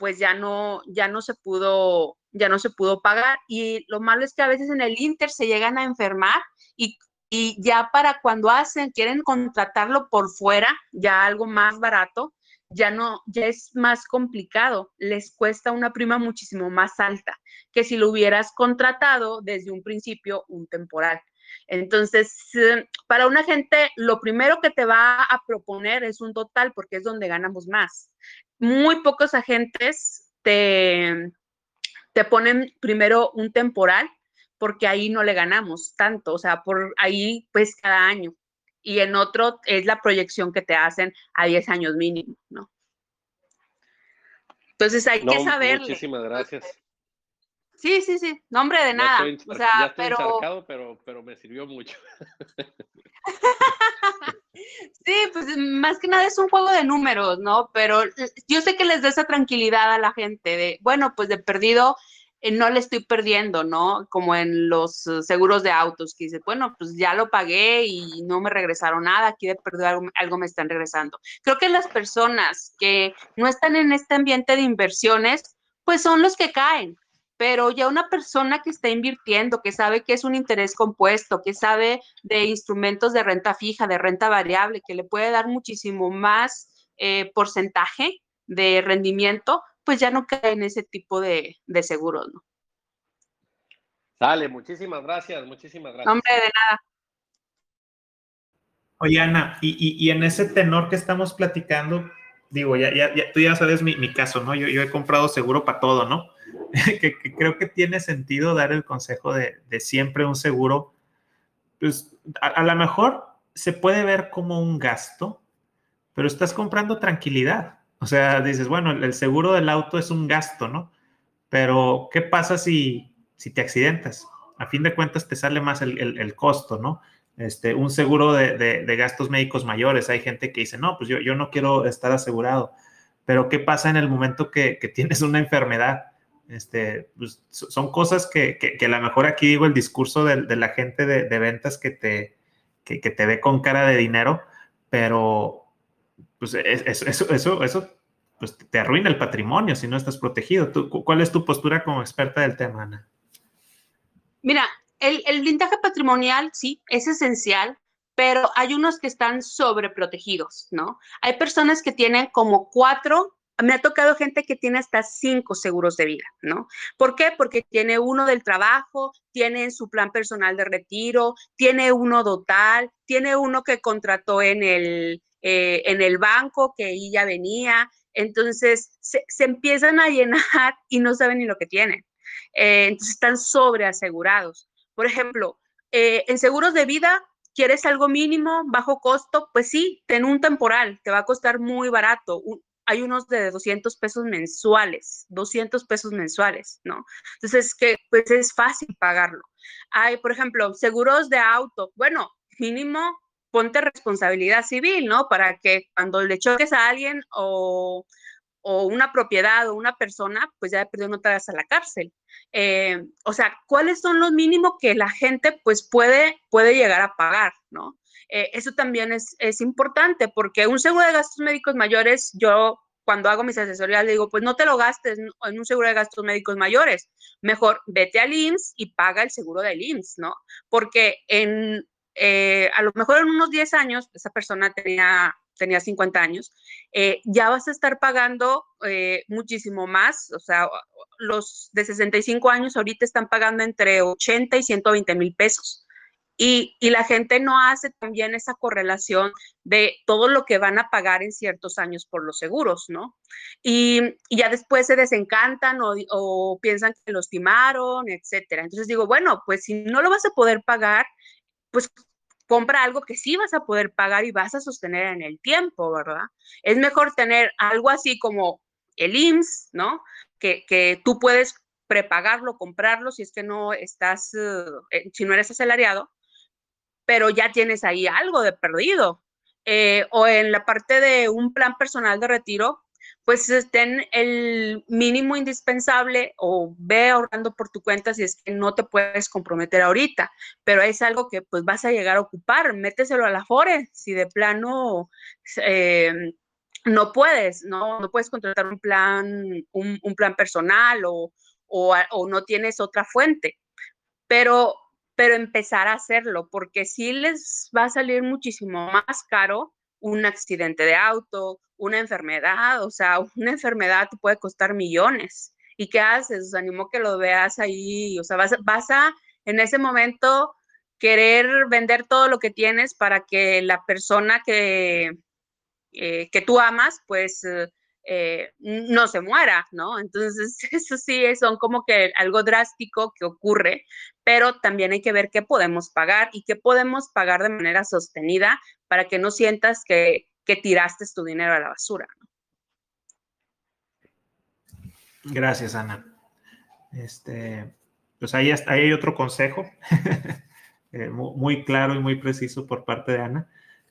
pues ya no, ya no se pudo, ya no se pudo pagar. Y lo malo es que a veces en el Inter se llegan a enfermar y, y ya para cuando hacen, quieren contratarlo por fuera, ya algo más barato, ya no, ya es más complicado, les cuesta una prima muchísimo más alta que si lo hubieras contratado desde un principio un temporal. Entonces, para una gente, lo primero que te va a proponer es un total porque es donde ganamos más. Muy pocos agentes te, te ponen primero un temporal porque ahí no le ganamos tanto, o sea, por ahí pues cada año y en otro es la proyección que te hacen a 10 años mínimo, ¿no? Entonces hay que saber. Muchísimas gracias. Sí, sí, sí, nombre de nada. o sea, pero... pero... pero me sirvió mucho. sí, pues más que nada es un juego de números, ¿no? Pero yo sé que les da esa tranquilidad a la gente de, bueno, pues de perdido eh, no le estoy perdiendo, ¿no? Como en los eh, seguros de autos, que dice, bueno, pues ya lo pagué y no me regresaron nada, aquí de perdido algo, me están regresando. Creo que las personas que no están en este ambiente de inversiones, pues son los que caen, pero ya una persona que está invirtiendo, que sabe que es un interés compuesto, que sabe de instrumentos de renta fija, de renta variable, que le puede dar muchísimo más eh, porcentaje de rendimiento, pues ya no cae en ese tipo de, seguros, ¿no? Sale, muchísimas gracias, muchísimas gracias. Hombre, de nada. Oye, Ana, y, en ese tenor que estamos platicando, digo, ya, ya, tú ya sabes mi, caso, ¿no? Yo, yo, he comprado seguro para todo, ¿no? que, creo que tiene sentido dar el consejo de, siempre un seguro. Pues a, a lo mejor se puede ver como un gasto, pero estás comprando tranquilidad. O sea, dices, bueno, el seguro del auto es un gasto, ¿no? Pero, ¿qué pasa si, si te accidentas? A fin de cuentas, te sale más el, costo, ¿no? Este, un seguro de, gastos médicos mayores. Hay gente que dice, no, pues yo, yo no quiero estar asegurado. pero ¿qué pasa en el momento que, tienes una enfermedad? Este, pues, son cosas que, que, a lo mejor aquí digo el discurso de, la gente de, ventas que te, que, te ve con cara de dinero, pero pues eso, eso, eso, eso pues te arruina el patrimonio si no estás protegido. ¿Cuál es tu postura como experta del tema, Ana? Mira, el, el blindaje patrimonial sí es esencial, pero hay unos que están sobreprotegidos, ¿no? Hay personas que tienen como cuatro me ha tocado gente que tiene hasta cinco seguros de vida, ¿no? ¿Por qué? Porque tiene uno del trabajo, tiene su plan personal de retiro, tiene uno total, tiene uno que contrató en el, eh, en el banco que ella venía. Entonces, se, empiezan a llenar y no saben ni lo que tienen. Eh, entonces, están sobreasegurados. Por ejemplo, eh, en seguros de vida, ¿quieres algo mínimo, bajo costo? Pues sí, ten un temporal, te va a costar muy barato. Hay unos de 200 pesos mensuales, 200 pesos mensuales, ¿no? Entonces, que pues es fácil pagarlo. Hay, por ejemplo, seguros de auto. Bueno, mínimo ponte responsabilidad civil, ¿no? Para que cuando le choques a alguien o, una propiedad o una persona, pues ya de perdido no te vayas a la cárcel. Eh, o sea, ¿cuáles son los mínimos que la gente pues puede, puede llegar a pagar, ¿no? Eh, eso también es, es importante porque un seguro de gastos médicos mayores, yo cuando hago mis asesorías le digo, pues no te lo gastes en un seguro de gastos médicos mayores, mejor vete al IMSS y paga el seguro del IMSS, ¿no? Porque en, eh, a lo mejor en unos 10 años, esa persona tenía, tenía 50 años, eh, ya vas a estar pagando muchísimo más, o sea, los de 65 años ahorita están pagando entre 80 y 120 mil pesos. Y, y, la gente no hace también esa correlación de todo lo que van a pagar en ciertos años por los seguros, ¿no? Y, ya después se desencantan o, piensan que los timaron, etcétera. Entonces digo, bueno, pues si no lo vas a poder pagar, pues compra algo que sí vas a poder pagar y vas a sostener en el tiempo, ¿verdad? Es mejor tener algo así como el IMSS, ¿no? Que, tú puedes prepagarlo, comprarlo si es que no estás, eh, si no eres asalariado, pero ya tienes ahí algo de perdido. Eh, o en la parte de un plan personal de retiro, pues estén el mínimo indispensable o ve ahorrando por tu cuenta si es que no te puedes comprometer ahorita, pero es algo que pues vas a llegar a ocupar, méteselo a la FORE, si de plano eh, no puedes, ¿no? no puedes contratar un plan, un, plan personal o, o, no tienes otra fuente, pero, pero empezar a hacerlo, porque si les va a salir muchísimo más caro un accidente de auto, una enfermedad, o sea, una enfermedad te puede costar millones. ¿Y qué haces? Os animo que lo veas ahí, o sea, vas, vas a en ese momento querer vender todo lo que tienes para que la persona que, eh, que tú amas, pues eh, no se muera, ¿no? Entonces, eso sí, son como que algo drástico que ocurre, pero también hay que ver qué podemos pagar y qué podemos pagar de manera sostenida para que no sientas que, que tiraste tu dinero a la basura. Gracias, Ana. Este, pues ahí, ahí hay otro consejo, eh, muy claro y muy preciso por parte de Ana.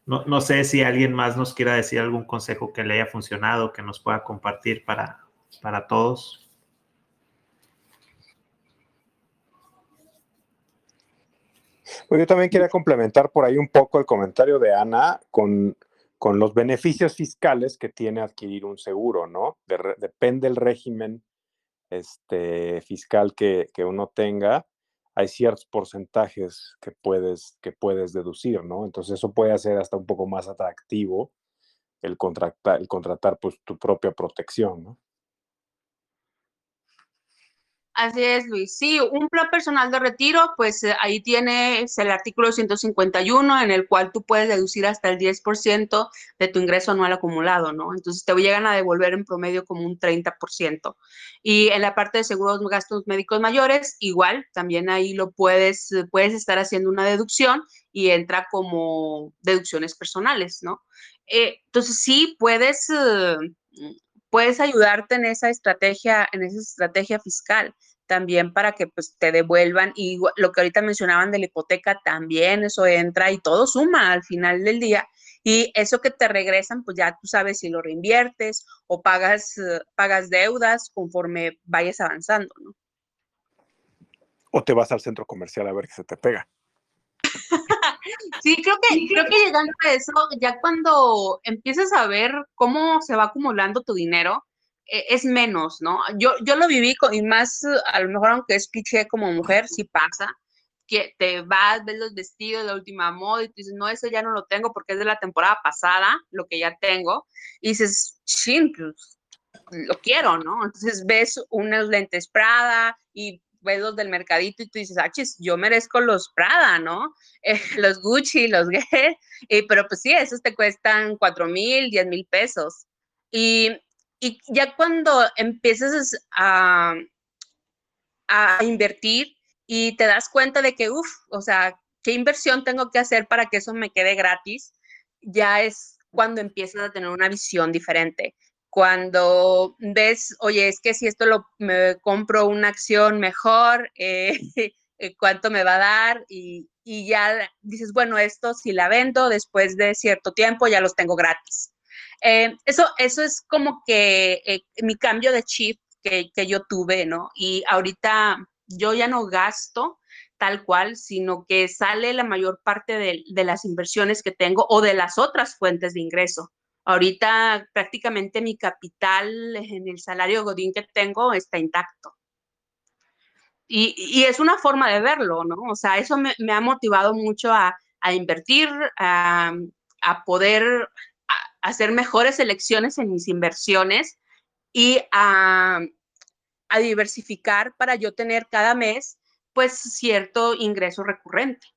No, no, sé si alguien más nos quiera decir algún consejo que le haya funcionado, que nos pueda compartir para, para todos. Pues yo también quería complementar por ahí un poco el comentario de Ana con con los beneficios fiscales que tiene adquirir un seguro, ¿no? depende del régimen este, fiscal que, uno tenga, hay ciertos porcentajes que puedes, que puedes deducir, ¿no? Entonces eso puede hacer hasta un poco más atractivo el contratar, el contratar pues, tu propia protección, ¿no? Así es, Luis. Sí, un plan personal de retiro, pues eh, ahí tienes el artículo 151 en el cual tú puedes deducir hasta el 10% de tu ingreso anual acumulado, ¿no? Entonces te llegan a devolver en promedio como un 30%. Y en la parte de seguros gastos médicos mayores, igual, también ahí lo puedes, puedes estar haciendo una deducción y entra como deducciones personales, ¿no? Eh, entonces sí, puedes... Eh, puedes ayudarte en esa estrategia, en esa estrategia fiscal también para que pues te devuelvan y lo que ahorita mencionaban de la hipoteca también eso entra y todo suma al final del día Y eso que te regresan, pues ya tú sabes si lo reinviertes o pagas, eh, pagas deudas conforme vayas avanzando, ¿no? O te vas al centro comercial a ver qué se te pega. Sí, creo que, creo que llegando a eso, ya cuando empiezas a ver cómo se va acumulando tu dinero, e, es menos, ¿no? Yo, yo lo viví con, y más, a lo mejor aunque es cliché como mujer, sí pasa, que te vas, ves los vestidos de la última moda y tú dices, no, eso ya no lo tengo porque es de la temporada pasada, lo que ya tengo, y dices, chin, pues, lo quiero, ¿no? Entonces ves unos lentes Prada y ves los del mercadito y tú dices, ah, chis, yo merezco los Prada, ¿no? Eh, los Gucci, los Guess, pero pues sí, esos te cuestan cuatro mil, diez mil pesos. Y, y, ya cuando empiezas a, a invertir y te das cuenta de que, uff, o sea, ¿qué inversión tengo que hacer para que eso me quede gratis? Ya es cuando empiezas a tener una visión diferente cuando ves, oye, es que si esto lo me compro una acción mejor, eh, eh, cuánto me va a dar y, ya dices, bueno, esto si la vendo después de cierto tiempo ya los tengo gratis. Eh, eso, eso es como que mi cambio de chip que, que, yo tuve, ¿no? Y ahorita yo ya no gasto tal cual, sino que sale la mayor parte de las inversiones que tengo o de las otras fuentes de ingreso. Ahorita prácticamente mi capital en el salario Godín que tengo está intacto. Y, es una forma de verlo, ¿no? O sea, eso me, ha motivado mucho a, invertir, a, poder hacer mejores elecciones en mis inversiones y a, a diversificar para yo tener cada mes, pues, cierto ingreso recurrente.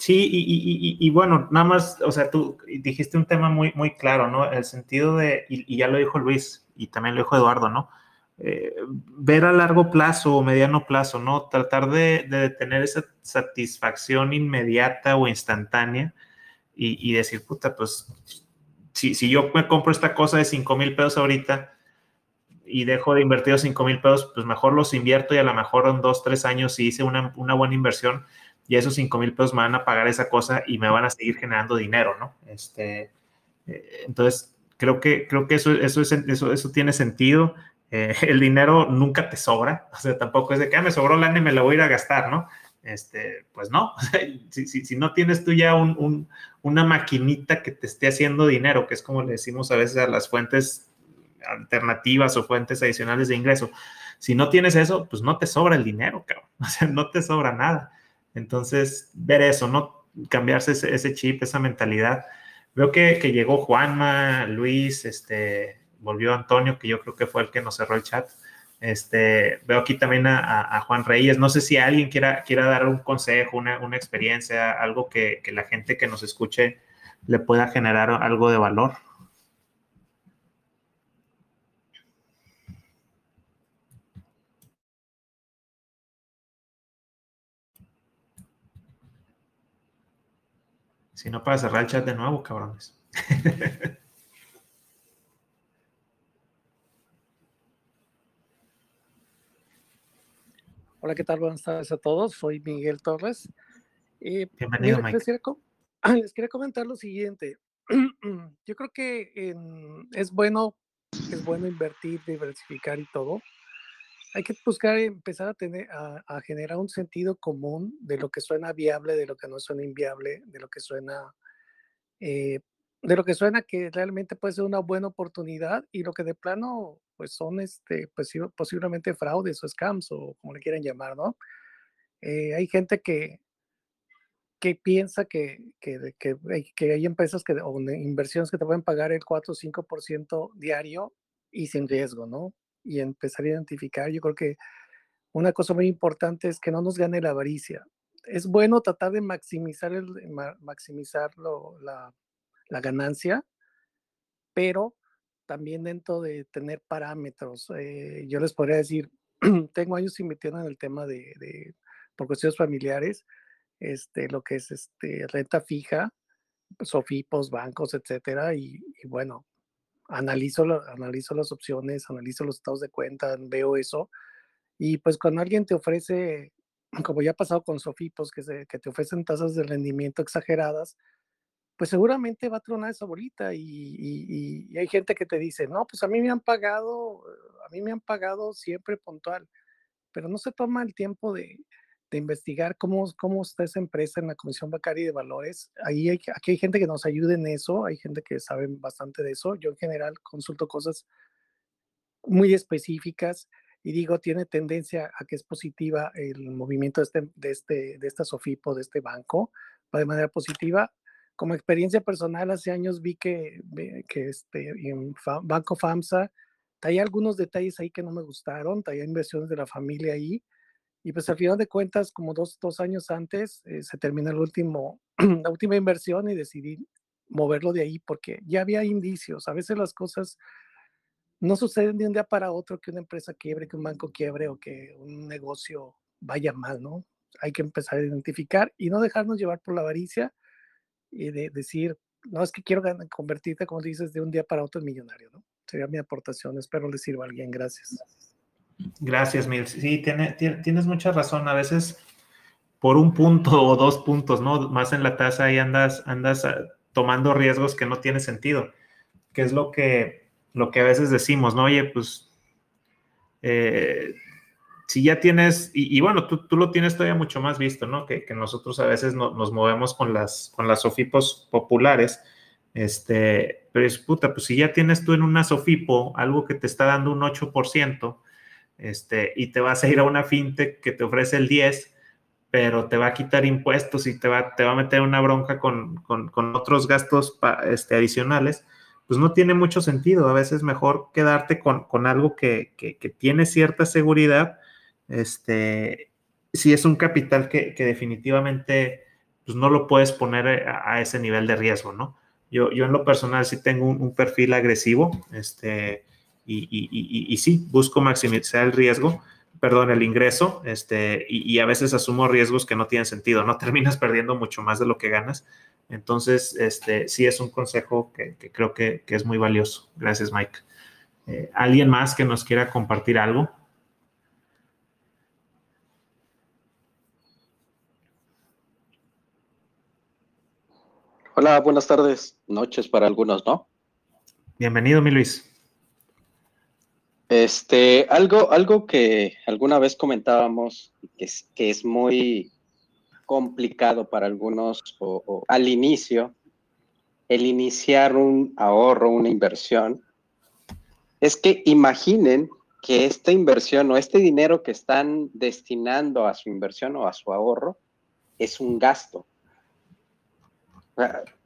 Sí, y, bueno, nada más, o sea, tú dijiste un tema muy, muy claro, ¿no? El sentido de, y, ya lo dijo Luis, y también lo dijo Eduardo, ¿no? Eh, ver a largo plazo o mediano plazo, ¿no? Tratar de, de tener esa satisfacción inmediata o instantánea y, decir, puta, pues, si, si yo me compro esta cosa de 5 mil pesos ahorita y dejo de invertir los 5 mil pesos, pues mejor los invierto y a lo mejor en dos, tres años si hice una, una buena inversión, y esos 5 mil pesos me van a pagar esa cosa y me van a seguir generando dinero, ¿no? Este, eh, entonces, creo que, creo que eso, eso, eso, eso tiene sentido. Eh, el dinero nunca te sobra, o sea, tampoco es de que ah, me sobró lana y me la voy a ir a gastar, ¿no? Este, pues no, si, si, si, no tienes tú ya un, una maquinita que te esté haciendo dinero, que es como le decimos a veces a las fuentes alternativas o fuentes adicionales de ingreso, si no tienes eso, pues no te sobra el dinero, cabrón, o sea, no te sobra nada. Entonces, ver eso, ¿no? Cambiarse ese, chip, esa mentalidad. Veo que, llegó Juanma, Luis, este, volvió Antonio, que yo creo que fue el que nos cerró el chat. Este, veo aquí también a, Juan Reyes. No sé si alguien quiera, quiera dar un consejo, una, experiencia, algo que, que, la gente que nos escuche le pueda generar algo de valor. Si no, para cerrar el chat de nuevo, cabrones. Hola, ¿qué tal? Buenas tardes a todos. Soy Miguel Torres. Bienvenido, Mike. Les quería, comentar lo siguiente. Yo creo que es bueno, es bueno invertir, diversificar y todo, hay que buscar empezar a tener a, generar un sentido común de lo que suena viable, de lo que no suena inviable, de lo que suena eh, de lo que suena que realmente puede ser una buena oportunidad y lo que de plano pues son este pues, posiblemente fraudes o scams o como le quieran llamar, ¿no? Eh, hay gente que que piensa que, que, que, que, hay empresas que, o inversiones que te pueden pagar el 4 o 5% diario y sin riesgo, ¿no? Y empezar a identificar. Yo creo que una cosa muy importante es que no nos gane la avaricia. Es bueno tratar de maximizar, el, maximizar la, la, ganancia, pero también dentro de tener parámetros. Eh, yo les podría decir, tengo años invirtiendo en el tema de, de, por cuestiones familiares, este, lo que es este, renta fija, sofipos, bancos, etcétera, y, y bueno, analizo, analizo las opciones, analizo los estados de cuenta, veo eso. Y pues cuando alguien te ofrece como ya ha pasado con Sofipos, que, se, que te ofrecen tasas de rendimiento exageradas, pues seguramente va a tronar esa bolita y, y, hay gente que te dice, no, pues a mí me han pagado, a mí me han pagado siempre puntual, pero no se toma el tiempo de, de investigar cómo, cómo está esa empresa en la Comisión Bancaria de Valores. Ahí aquí hay gente que nos ayude en eso, hay gente que sabe bastante de eso. Yo en general consulto cosas muy específicas y digo, tiene tendencia a que es positiva el movimiento de, este, de, este, de esta Sofipo, de este banco, de manera positiva como experiencia personal, hace años vi que, que este, en Banco FAMSA hay algunos detalles ahí que no me gustaron, hay inversiones de la familia ahí, y pues al final de cuentas, como dos, dos años antes, eh, se terminó el último, la última inversión y decidí moverlo de ahí porque ya había indicios. A veces las cosas no suceden de un día para otro que una empresa quiebre, que un banco quiebre o que un negocio vaya mal, ¿no? Hay que empezar a identificar y no dejarnos llevar por la avaricia y de decir, no es que quiero convertirte, como dices, de un día para otro en millonario, ¿no? Sería mi aportación. Espero le sirva a alguien. Gracias. Gracias, Mil. Sí, tiene, tienes mucha razón. A veces por un punto o dos puntos, ¿no? Más en la tasa y andas, andas ah, tomando riesgos que no tiene sentido. Que es lo que, lo que a veces decimos, ¿no? Oye, pues eh, si ya tienes, y, bueno, tú, tú, lo tienes todavía mucho más visto, ¿no? Que, nosotros a veces nos movemos con las, con las SOFIPOS populares, este, pero es puta, pues si ya tienes tú en una SOFIPO algo que te está dando un 8%, este, y te vas a ir a una fintech que te ofrece el 10%, pero te va a quitar impuestos y te va, te va a meter una bronca con, con, con otros gastos este, adicionales, pues no tiene mucho sentido. A veces mejor quedarte con, con algo que, que, que tiene cierta seguridad este, si es un capital que, definitivamente pues no lo puedes poner a, ese nivel de riesgo, ¿no? Yo, yo en lo personal sí tengo un, perfil agresivo, este, y, y, sí, busco maximizar el riesgo, perdón, el ingreso, este, y, a veces asumo riesgos que no tienen sentido, ¿no? Terminas perdiendo mucho más de lo que ganas. Entonces, este, sí es un consejo que, creo que, es muy valioso. Gracias, Mike. Eh, ¿Alguien más que nos quiera compartir algo? Hola, buenas tardes, noches para algunos, ¿no? Bienvenido, mi Luis. Este, algo, algo que alguna vez comentábamos, que es, que es muy complicado para algunos o, al inicio, el iniciar un ahorro, una inversión, es que imaginen que esta inversión o este dinero que están destinando a su inversión o a su ahorro es un gasto.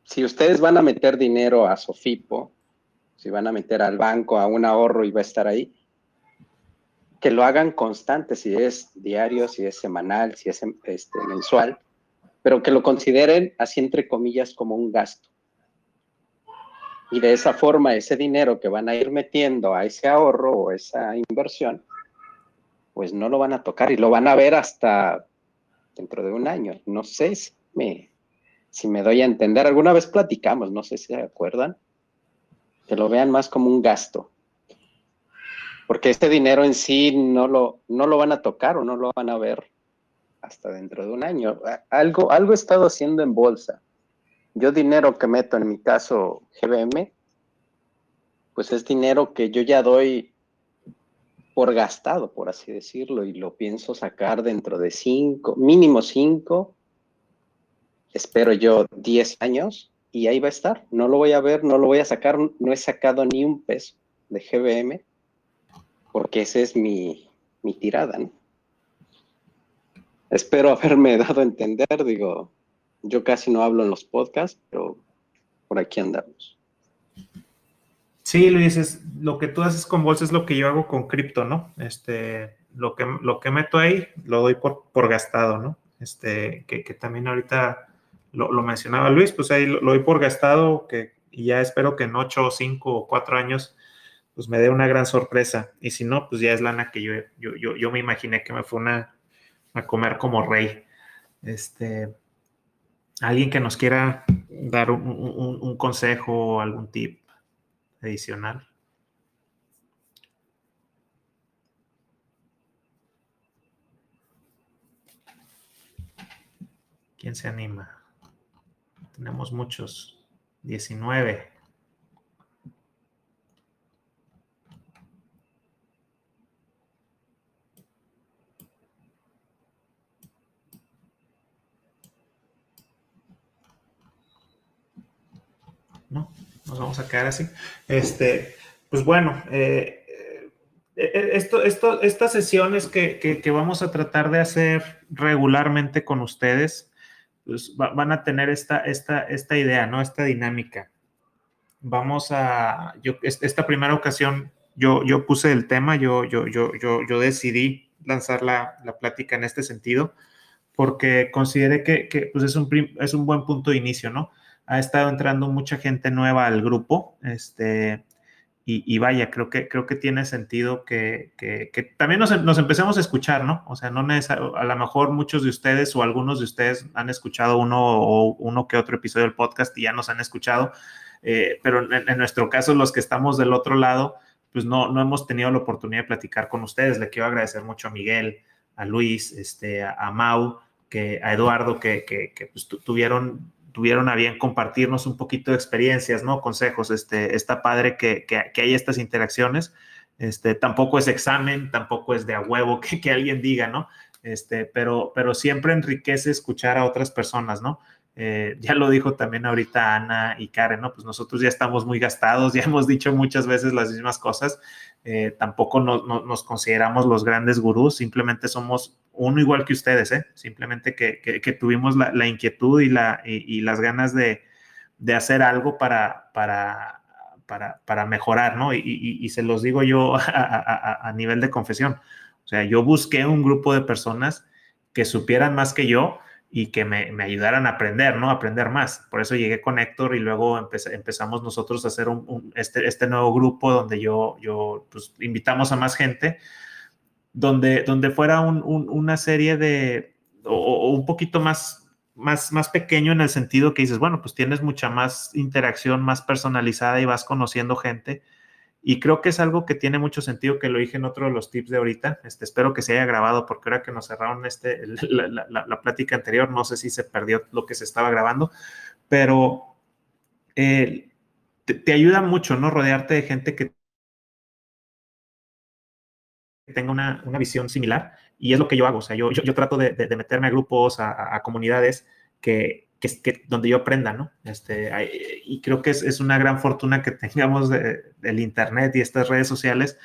Si ustedes van a meter dinero a Sofipo, si van a meter al banco a un ahorro y va a estar ahí, que lo hagan constante, si es diario, si es semanal, si es este, mensual, pero que lo consideren así entre comillas como un gasto. Y de esa forma, ese dinero que van a ir metiendo a ese ahorro o esa inversión, pues no lo van a tocar y lo van a ver hasta dentro de un año. No sé si me, si me doy a entender, alguna vez platicamos, no sé si se acuerdan, que lo vean más como un gasto. Porque este dinero en sí no lo, no lo van a tocar o no lo van a ver hasta dentro de un año. Algo, algo he estado haciendo en bolsa. Yo dinero que meto, en mi caso GBM, pues es dinero que yo ya doy por gastado, por así decirlo, y lo pienso sacar dentro de cinco, mínimo cinco, espero yo 10 años y ahí va a estar. No lo voy a ver, no lo voy a sacar, no he sacado ni un peso de GBM porque esa es mi, tirada, ¿no? Espero haberme dado a entender, digo, yo casi no hablo en los podcasts, pero por aquí andamos. Sí, Luis, es, lo que tú haces con bolsa es lo que yo hago con cripto, ¿no? Este, lo que, lo que meto ahí lo doy por, por gastado, ¿no? Este, que, que también ahorita lo, mencionaba Luis, pues ahí lo, doy por gastado, que y ya espero que en 8 o 5 o 4 años pues me dé una gran sorpresa. Y si no, pues ya es lana que yo, yo, yo, me imaginé que me fue una, a comer como rey. Este, alguien que nos quiera dar un, un consejo o algún tip adicional. ¿Quién se anima? Tenemos muchos. 19. ¿No? Nos vamos a quedar así. Este, pues bueno, eh, eh, eh, esto, esto, estas sesiones que, que, vamos a tratar de hacer regularmente con ustedes, pues van a tener esta, esta, esta idea, ¿no? Esta dinámica. Vamos a, yo, esta primera ocasión, yo, yo puse el tema, yo, yo, yo, yo, decidí lanzar la, la plática en este sentido, porque consideré que, que pues es, un, es un buen punto de inicio, ¿no? Ha estado entrando mucha gente nueva al grupo, este, y, vaya, creo que, creo que tiene sentido que, también nos, nos, empecemos a escuchar, ¿no? O sea, no a lo mejor muchos de ustedes o algunos de ustedes han escuchado uno o uno que otro episodio del podcast y ya nos han escuchado, eh, pero en, nuestro caso, los que estamos del otro lado, pues no, no hemos tenido la oportunidad de platicar con ustedes. Le quiero agradecer mucho a Miguel, a Luis, este, a, Mau, que, a Eduardo, que, que pues, tuvieron tuvieron a bien compartirnos un poquito de experiencias, ¿no? Consejos, este, está padre que, que, hay estas interacciones. Este, tampoco es examen, tampoco es de a huevo que, que, alguien diga, ¿no? Este, pero, pero siempre enriquece escuchar a otras personas, ¿no? Eh, ya lo dijo también ahorita Ana y Karen, ¿no? Pues nosotros ya estamos muy gastados, ya hemos dicho muchas veces las mismas cosas, eh, tampoco nos consideramos los grandes gurús, simplemente somos uno igual que ustedes, ¿eh? Simplemente que, que, tuvimos la, la, inquietud y, la, y, las ganas de, de, hacer algo para, para, para, para mejorar, ¿no? Y, y, se los digo yo a, a, a nivel de confesión. O sea, yo busqué un grupo de personas que supieran más que yo, y que me, me, ayudaran a aprender, ¿no? A aprender más. Por eso llegué con Héctor y luego empezamos nosotros a hacer un, este, este, nuevo grupo donde yo, yo pues, invitamos a más gente, donde, donde fuera un, una serie de, o, un poquito más, más, más pequeño en el sentido que dices, bueno, pues tienes mucha más interacción, más personalizada y vas conociendo gente y creo que es algo que tiene mucho sentido, que lo dije en otro de los tips de ahorita. Este, espero que se haya grabado, porque ahora que nos cerraron este, la, la, plática anterior, no sé si se perdió lo que se estaba grabando, pero eh, te, ayuda mucho, ¿no? Rodearte de gente que tenga una, una, visión similar. Y es lo que yo hago. O sea, yo, yo, trato de, de, meterme a grupos, a, comunidades que, que, donde yo aprenda, ¿no? Este, y creo que es, es, una gran fortuna que tengamos del Internet y estas redes sociales,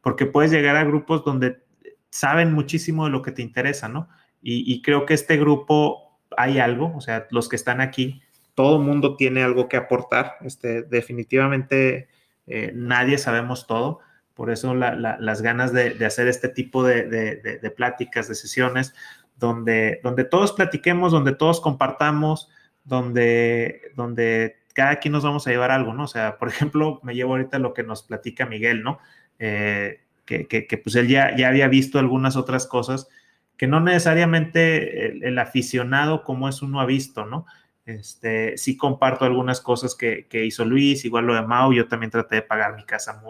porque puedes llegar a grupos donde saben muchísimo de lo que te interesa, ¿no? Y, creo que este grupo hay algo, o sea, los que están aquí, todo mundo tiene algo que aportar, este, definitivamente eh, nadie sabemos todo, por eso las ganas de, hacer este tipo de, pláticas, de sesiones, donde, donde todos platiquemos, donde todos compartamos, donde, donde cada quien nos vamos a llevar algo, ¿no? O sea, por ejemplo, me llevo ahorita lo que nos platica Miguel, ¿no? Eh, que, que, pues él ya, ya había visto algunas otras cosas que no necesariamente el, aficionado como es uno ha visto, ¿no? Este, sí comparto algunas cosas que, que, hizo Luis, igual lo de Mau, yo también traté de pagar mi casa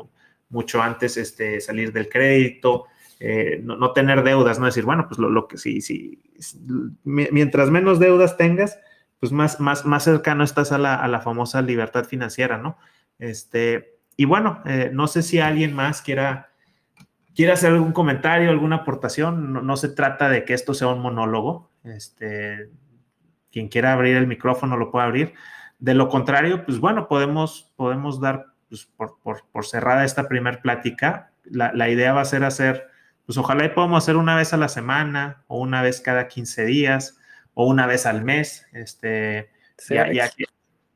mucho antes, este, salir del crédito, eh, no, tener deudas, no decir, bueno, pues lo, que sí, sí, mientras menos deudas tengas, pues más, más, más cercano estás a la, a la famosa libertad financiera, ¿no? Este, y bueno, eh, no sé si alguien más quiera, quiera hacer algún comentario, alguna aportación, no, se trata de que esto sea un monólogo, este, quien quiera abrir el micrófono lo puede abrir. De lo contrario, pues bueno, podemos, podemos dar pues, por, por, por, cerrada esta primer plática. La, la, idea va a ser hacer pues ojalá podamos hacer una vez a la semana o una vez cada 15 días o una vez al mes. Este,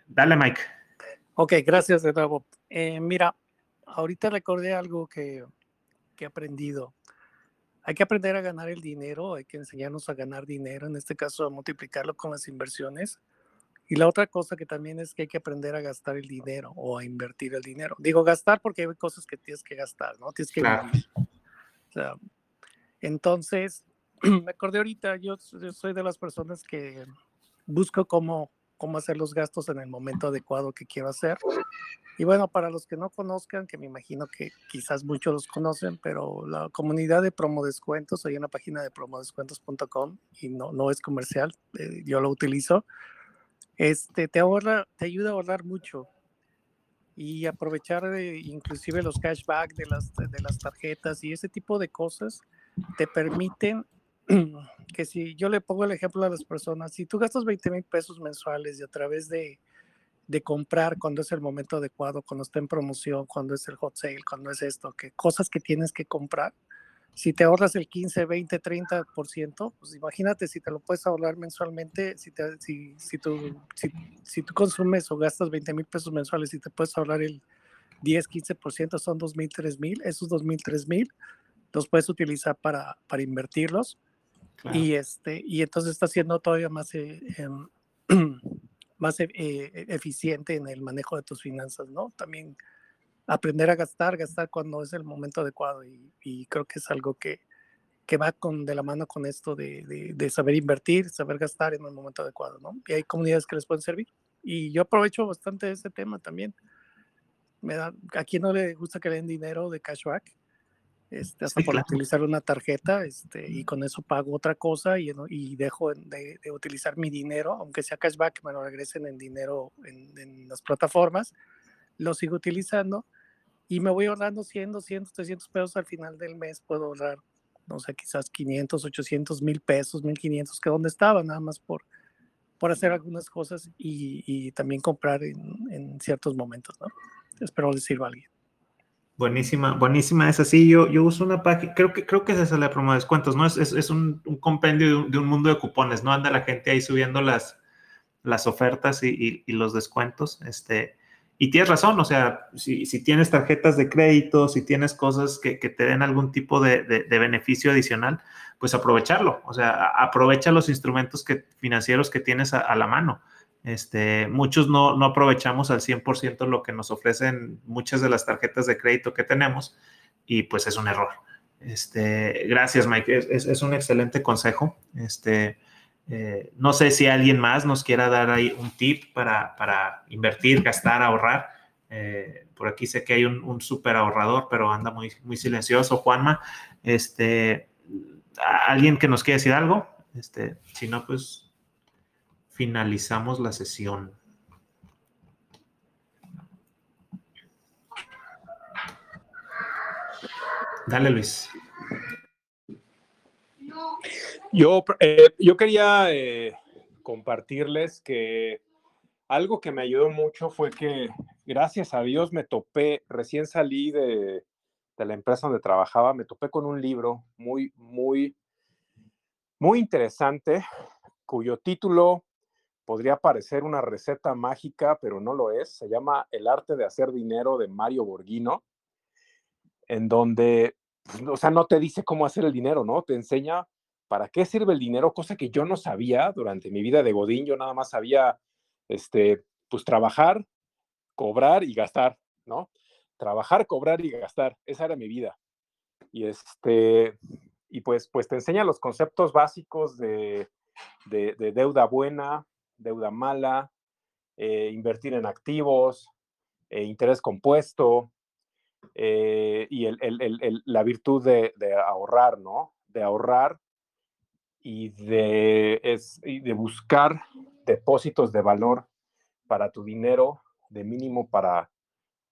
Dale, Mike. Ok, gracias de nuevo. Eh, mira, ahorita recordé algo que, que he aprendido. Hay que aprender a ganar el dinero, hay que enseñarnos a ganar dinero, en este caso a multiplicarlo con las inversiones. Y la otra cosa que también es que hay que aprender a gastar el dinero o a invertir el dinero. Digo gastar porque hay cosas que tienes que gastar, ¿no? Tienes que entonces, me acordé ahorita, yo, soy de las personas que busco cómo cómo hacer los gastos en el momento adecuado que quiero hacer. Y bueno, para los que no conozcan, que me imagino que quizás muchos los conocen, pero la comunidad de promo descuentos, hay una página de promodescuentos.com y no, no es comercial, eh, yo lo utilizo. Este, te ahorra, te ayuda a ahorrar mucho y aprovechar inclusive los cashback de las, de las tarjetas y ese tipo de cosas te permiten que si yo le pongo el ejemplo a las personas, si tú gastas 20 mil pesos mensuales y a través de, de comprar cuando es el momento adecuado, cuando está en promoción, cuando es el hot sale, cuando es esto, que cosas que tienes que comprar. Si te ahorras el 15, 20, 30%, pues imagínate si te lo puedes ahorrar mensualmente, si, te, si, si, tú, si, si tú consumes o gastas 20 mil pesos mensuales y te puedes ahorrar el 10, 15%, son 2 mil, 3 mil, esos 2 mil, 3 mil los puedes utilizar para, para invertirlos. Y, este, y entonces está siendo todavía más eh, em, más e, eh, eficiente en el manejo de tus finanzas, ¿no? También aprender a gastar, gastar cuando es el momento adecuado y, creo que es algo que, que va con, de la mano con esto de, de, saber invertir, saber gastar en el momento adecuado, ¿no? Y hay comunidades que les pueden servir. Y yo aprovecho bastante ese tema también. Me da, a quien no le gusta que le den dinero de cashback, este, hasta por utilizar una tarjeta este, y con eso pago otra cosa y, y dejo de, utilizar mi dinero, aunque sea cashback, me lo regresen en dinero en, las plataformas, lo sigo utilizando y me voy ahorrando 100, 200, 300 pesos al final del mes, puedo ahorrar, no sé, quizás 500, 800, mil pesos, 1500, que donde estaba, nada más por, por hacer algunas cosas y, y también comprar en, en, ciertos momentos, ¿no? Espero les sirva a alguien. Buenísima, buenísima es así. Yo, yo uso una página, creo que, creo que es esa la promo de descuentos, ¿no? Es, es, un, compendio de un, mundo de cupones, ¿no? Anda la gente ahí subiendo las, las ofertas y, los descuentos. Este, y tienes razón, o sea, si, tienes tarjetas de crédito, si tienes cosas que, te den algún tipo de, beneficio adicional, pues aprovecharlo. O sea, aprovecha los instrumentos financieros que tienes a la mano. Este, muchos no, aprovechamos al 100% lo que nos ofrecen muchas de las tarjetas de crédito que tenemos y pues es un error. Este, gracias, Mike. Es, un excelente consejo. Este, eh, no sé si alguien más nos quiera dar ahí un tip para, invertir, gastar, ahorrar. Eh, por aquí sé que hay un, un súper ahorrador, pero anda muy, muy silencioso, Juanma. Este, ¿Alguien que nos quiera decir algo? Este, si no, pues finalizamos la sesión. Dale, Luis. Yo, eh, yo quería eh, compartirles que algo que me ayudó mucho fue que, gracias a Dios, me topé, recién salí de, de la empresa donde trabajaba, me topé con un libro muy, muy, muy interesante, cuyo título podría parecer una receta mágica, pero no lo es. Se llama El arte de hacer dinero de Mario Borghino, en donde, pues, o sea, no te dice cómo hacer el dinero, ¿no? Te enseña para qué sirve el dinero, cosa que yo no sabía durante mi vida de Godín. Yo nada más sabía, este, pues trabajar, cobrar y gastar, ¿no? Trabajar, cobrar y gastar. Esa era mi vida. Y este, y pues, pues te enseña los conceptos básicos de, de, de deuda buena, deuda mala, eh, invertir en activos, eh, interés compuesto eh, y la virtud de, ahorrar, ¿no? De ahorrar y de, es, de buscar depósitos de valor para tu dinero, de mínimo para,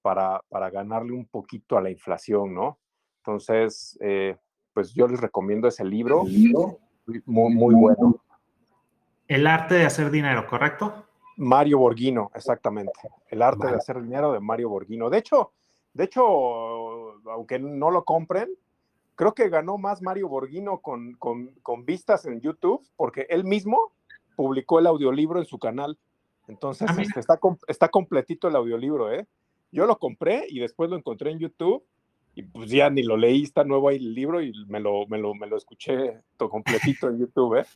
para, para ganarle un poquito a la inflación, ¿no? Entonces, pues yo les recomiendo ese libro, muy, muy bueno. El arte de hacer dinero, ¿correcto? Mario Borghino, exactamente. El arte de hacer dinero de Mario Borghino. De hecho, de hecho, aunque no lo compren, creo que ganó más Mario Borghino con, con, vistas en YouTube, porque él mismo publicó el audiolibro en su canal. Entonces, ah, este, está, está completito el audiolibro, ¿eh? Yo lo compré y después lo encontré en YouTube y pues ya ni lo leí, está nuevo ahí el libro y me lo, me lo, me lo escuché todo completito en YouTube, ¿eh?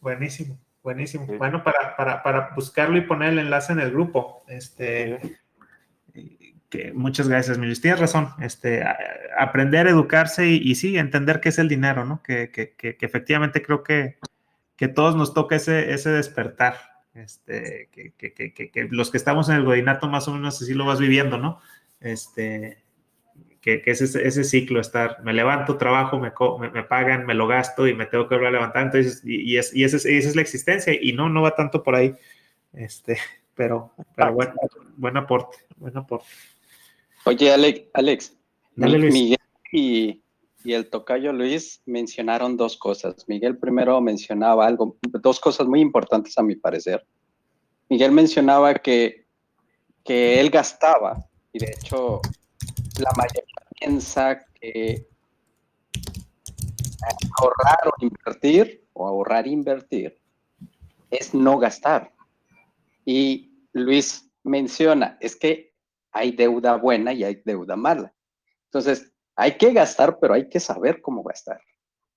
Buenísimo, buenísimo. Bueno, para, para, para, buscarlo y poner el enlace en el grupo. Este, que muchas gracias, Luis. Tienes razón. Este, aprender, educarse y, y, sí, entender qué es el dinero, ¿no? Que, que, que, efectivamente creo que, que todos nos toca ese, ese despertar. Este, que, que, que, que, los que estamos en el godinato más o menos así lo vas viviendo, ¿no? Este, que, es ese, ese, ciclo, estar, me levanto, trabajo, me, me, pagan, me lo gasto y me tengo que volver a levantar, entonces, y, es, y esa, es, esa, es, la existencia, y no, no va tanto por ahí, este, pero, pero bueno, buen aporte, buen aporte. Oye, Alex, Alex Miguel y, y el tocayo Luis mencionaron dos cosas. Miguel primero mencionaba algo, dos cosas muy importantes a mi parecer. Miguel mencionaba que, que él gastaba, y de hecho la mayoría piensa que ahorrar o invertir, o ahorrar e invertir, es no gastar. Y Luis menciona, es que hay deuda buena y hay deuda mala. Entonces, hay que gastar, pero hay que saber cómo gastar.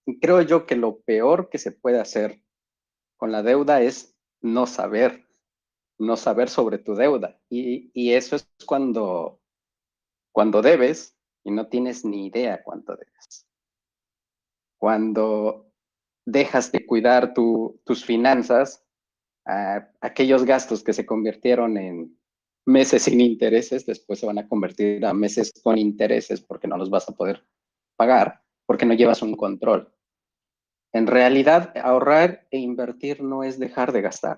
Y creo yo que lo peor que se puede hacer con la deuda es no saber, no saber sobre tu deuda. Y, eso es cuando, cuando debes y no tienes ni idea cuánto debes. Cuando dejas de cuidar tus finanzas, aquellos gastos que se convirtieron en, meses sin intereses, después se van a convertir a meses con intereses porque no los vas a poder pagar, porque no llevas un control. En realidad, ahorrar e invertir no es dejar de gastar,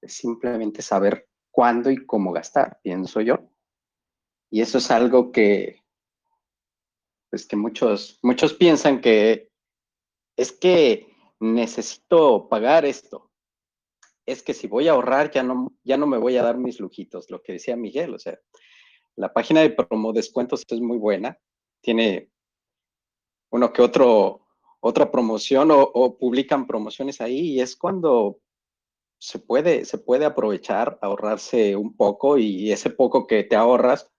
es simplemente saber cuándo y cómo gastar, pienso yo. Y eso es algo que, pues que muchos, muchos piensan que es que necesito pagar esto, es que si voy a ahorrar ya no, ya no me voy a dar mis lujitos, lo que decía Miguel, o sea, la página de promo descuentos es muy buena, tiene uno que otro, otra promoción o, publican promociones ahí y es cuando se puede, se puede aprovechar, ahorrarse un poco y ese poco que te ahorras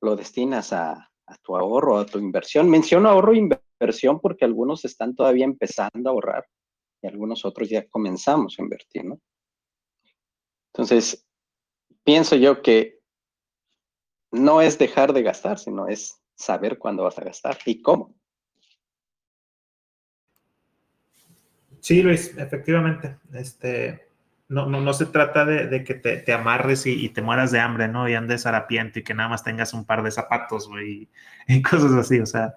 lo destinas a, a tu ahorro, a tu inversión. Menciono ahorro e inversión porque algunos están todavía empezando a ahorrar y algunos otros ya comenzamos a invertir, ¿no? Entonces, pienso yo que no es dejar de gastar, sino es saber cuándo vas a gastar y cómo. Sí, Luis, efectivamente. Este, no, no, no se trata de, que te, amarres y, te mueras de hambre, ¿no? Y andes harapiento y que nada más tengas un par de zapatos, güey, y cosas así. O sea,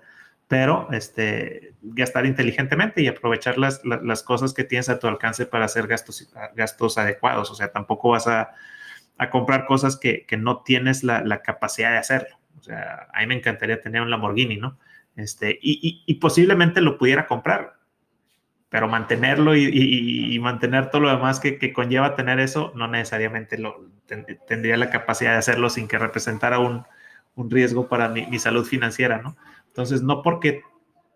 pero este, gastar inteligentemente y aprovechar las, las, cosas que tienes a tu alcance para hacer gastos, gastos adecuados. O sea, tampoco vas a, a comprar cosas que, que no tienes la, la, capacidad de hacerlo. O sea, a mí me encantaría tener un Lamborghini, ¿no? Este, y, y, posiblemente lo pudiera comprar, pero mantenerlo y, y, mantener todo lo demás que, que, conlleva tener eso, no necesariamente lo, tendría la capacidad de hacerlo sin que representara un, un riesgo para mi, mi salud financiera, ¿no? Entonces, no porque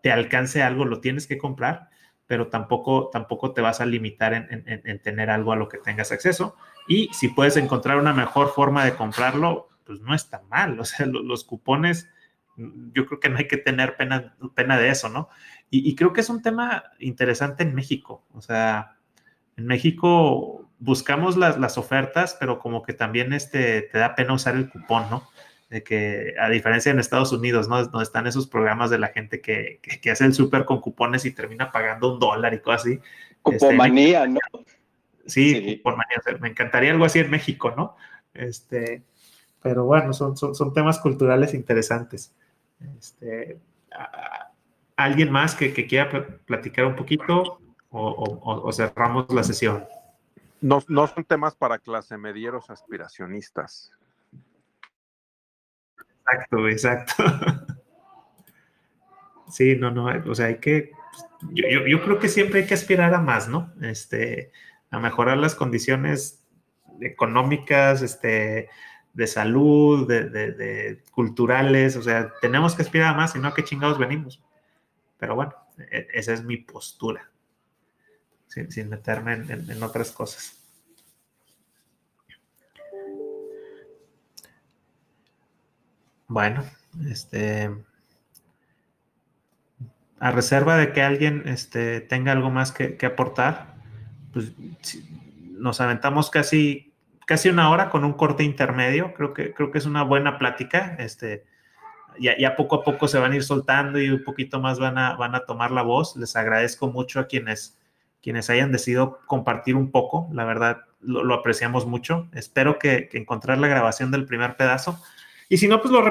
te alcance algo lo tienes que comprar, pero tampoco, tampoco te vas a limitar en, tener algo a lo que tengas acceso. Y si puedes encontrar una mejor forma de comprarlo, pues no está mal. O sea, los, cupones, yo creo que no hay que tener pena, pena de eso, ¿no? Y, creo que es un tema interesante en México. O sea, en México buscamos las, las ofertas, pero como que también este, te da pena usar el cupón, ¿no? De que a diferencia en Estados Unidos, ¿no? Donde están esos programas de la gente que, que, hace el súper con cupones y termina pagando un dólar y cosas así. Cupomanía, este, ¿no? Sí, cupomanía. me encantaría algo así en México, ¿no? Este, pero bueno, son, son, temas culturales interesantes. Este, ¿Alguien más que, quiera platicar un poquito o, o, cerramos la sesión? No, no son temas para clase medieros aspiracionistas. Exacto, exacto. Sí, no, no, o sea, hay que, yo, yo, creo que siempre hay que aspirar a más, ¿no? Este, a mejorar las condiciones económicas, este, de salud, de, de, culturales, o sea, tenemos que aspirar a más, si no, ¿a qué chingados venimos? Pero bueno, e, esa es mi postura, sin, sin meterme en, en otras cosas. Bueno, este, a reserva de que alguien este, tenga algo más que, aportar, pues nos aventamos casi, casi una hora con un corte intermedio. Creo que, creo que es una buena plática. Este, ya, ya, poco a poco se van a ir soltando y un poquito más van a, van a tomar la voz. Les agradezco mucho a quienes, quienes hayan decidido compartir un poco. La verdad, lo, apreciamos mucho. Espero que, encontrar la grabación del primer pedazo. Y si no, pues lo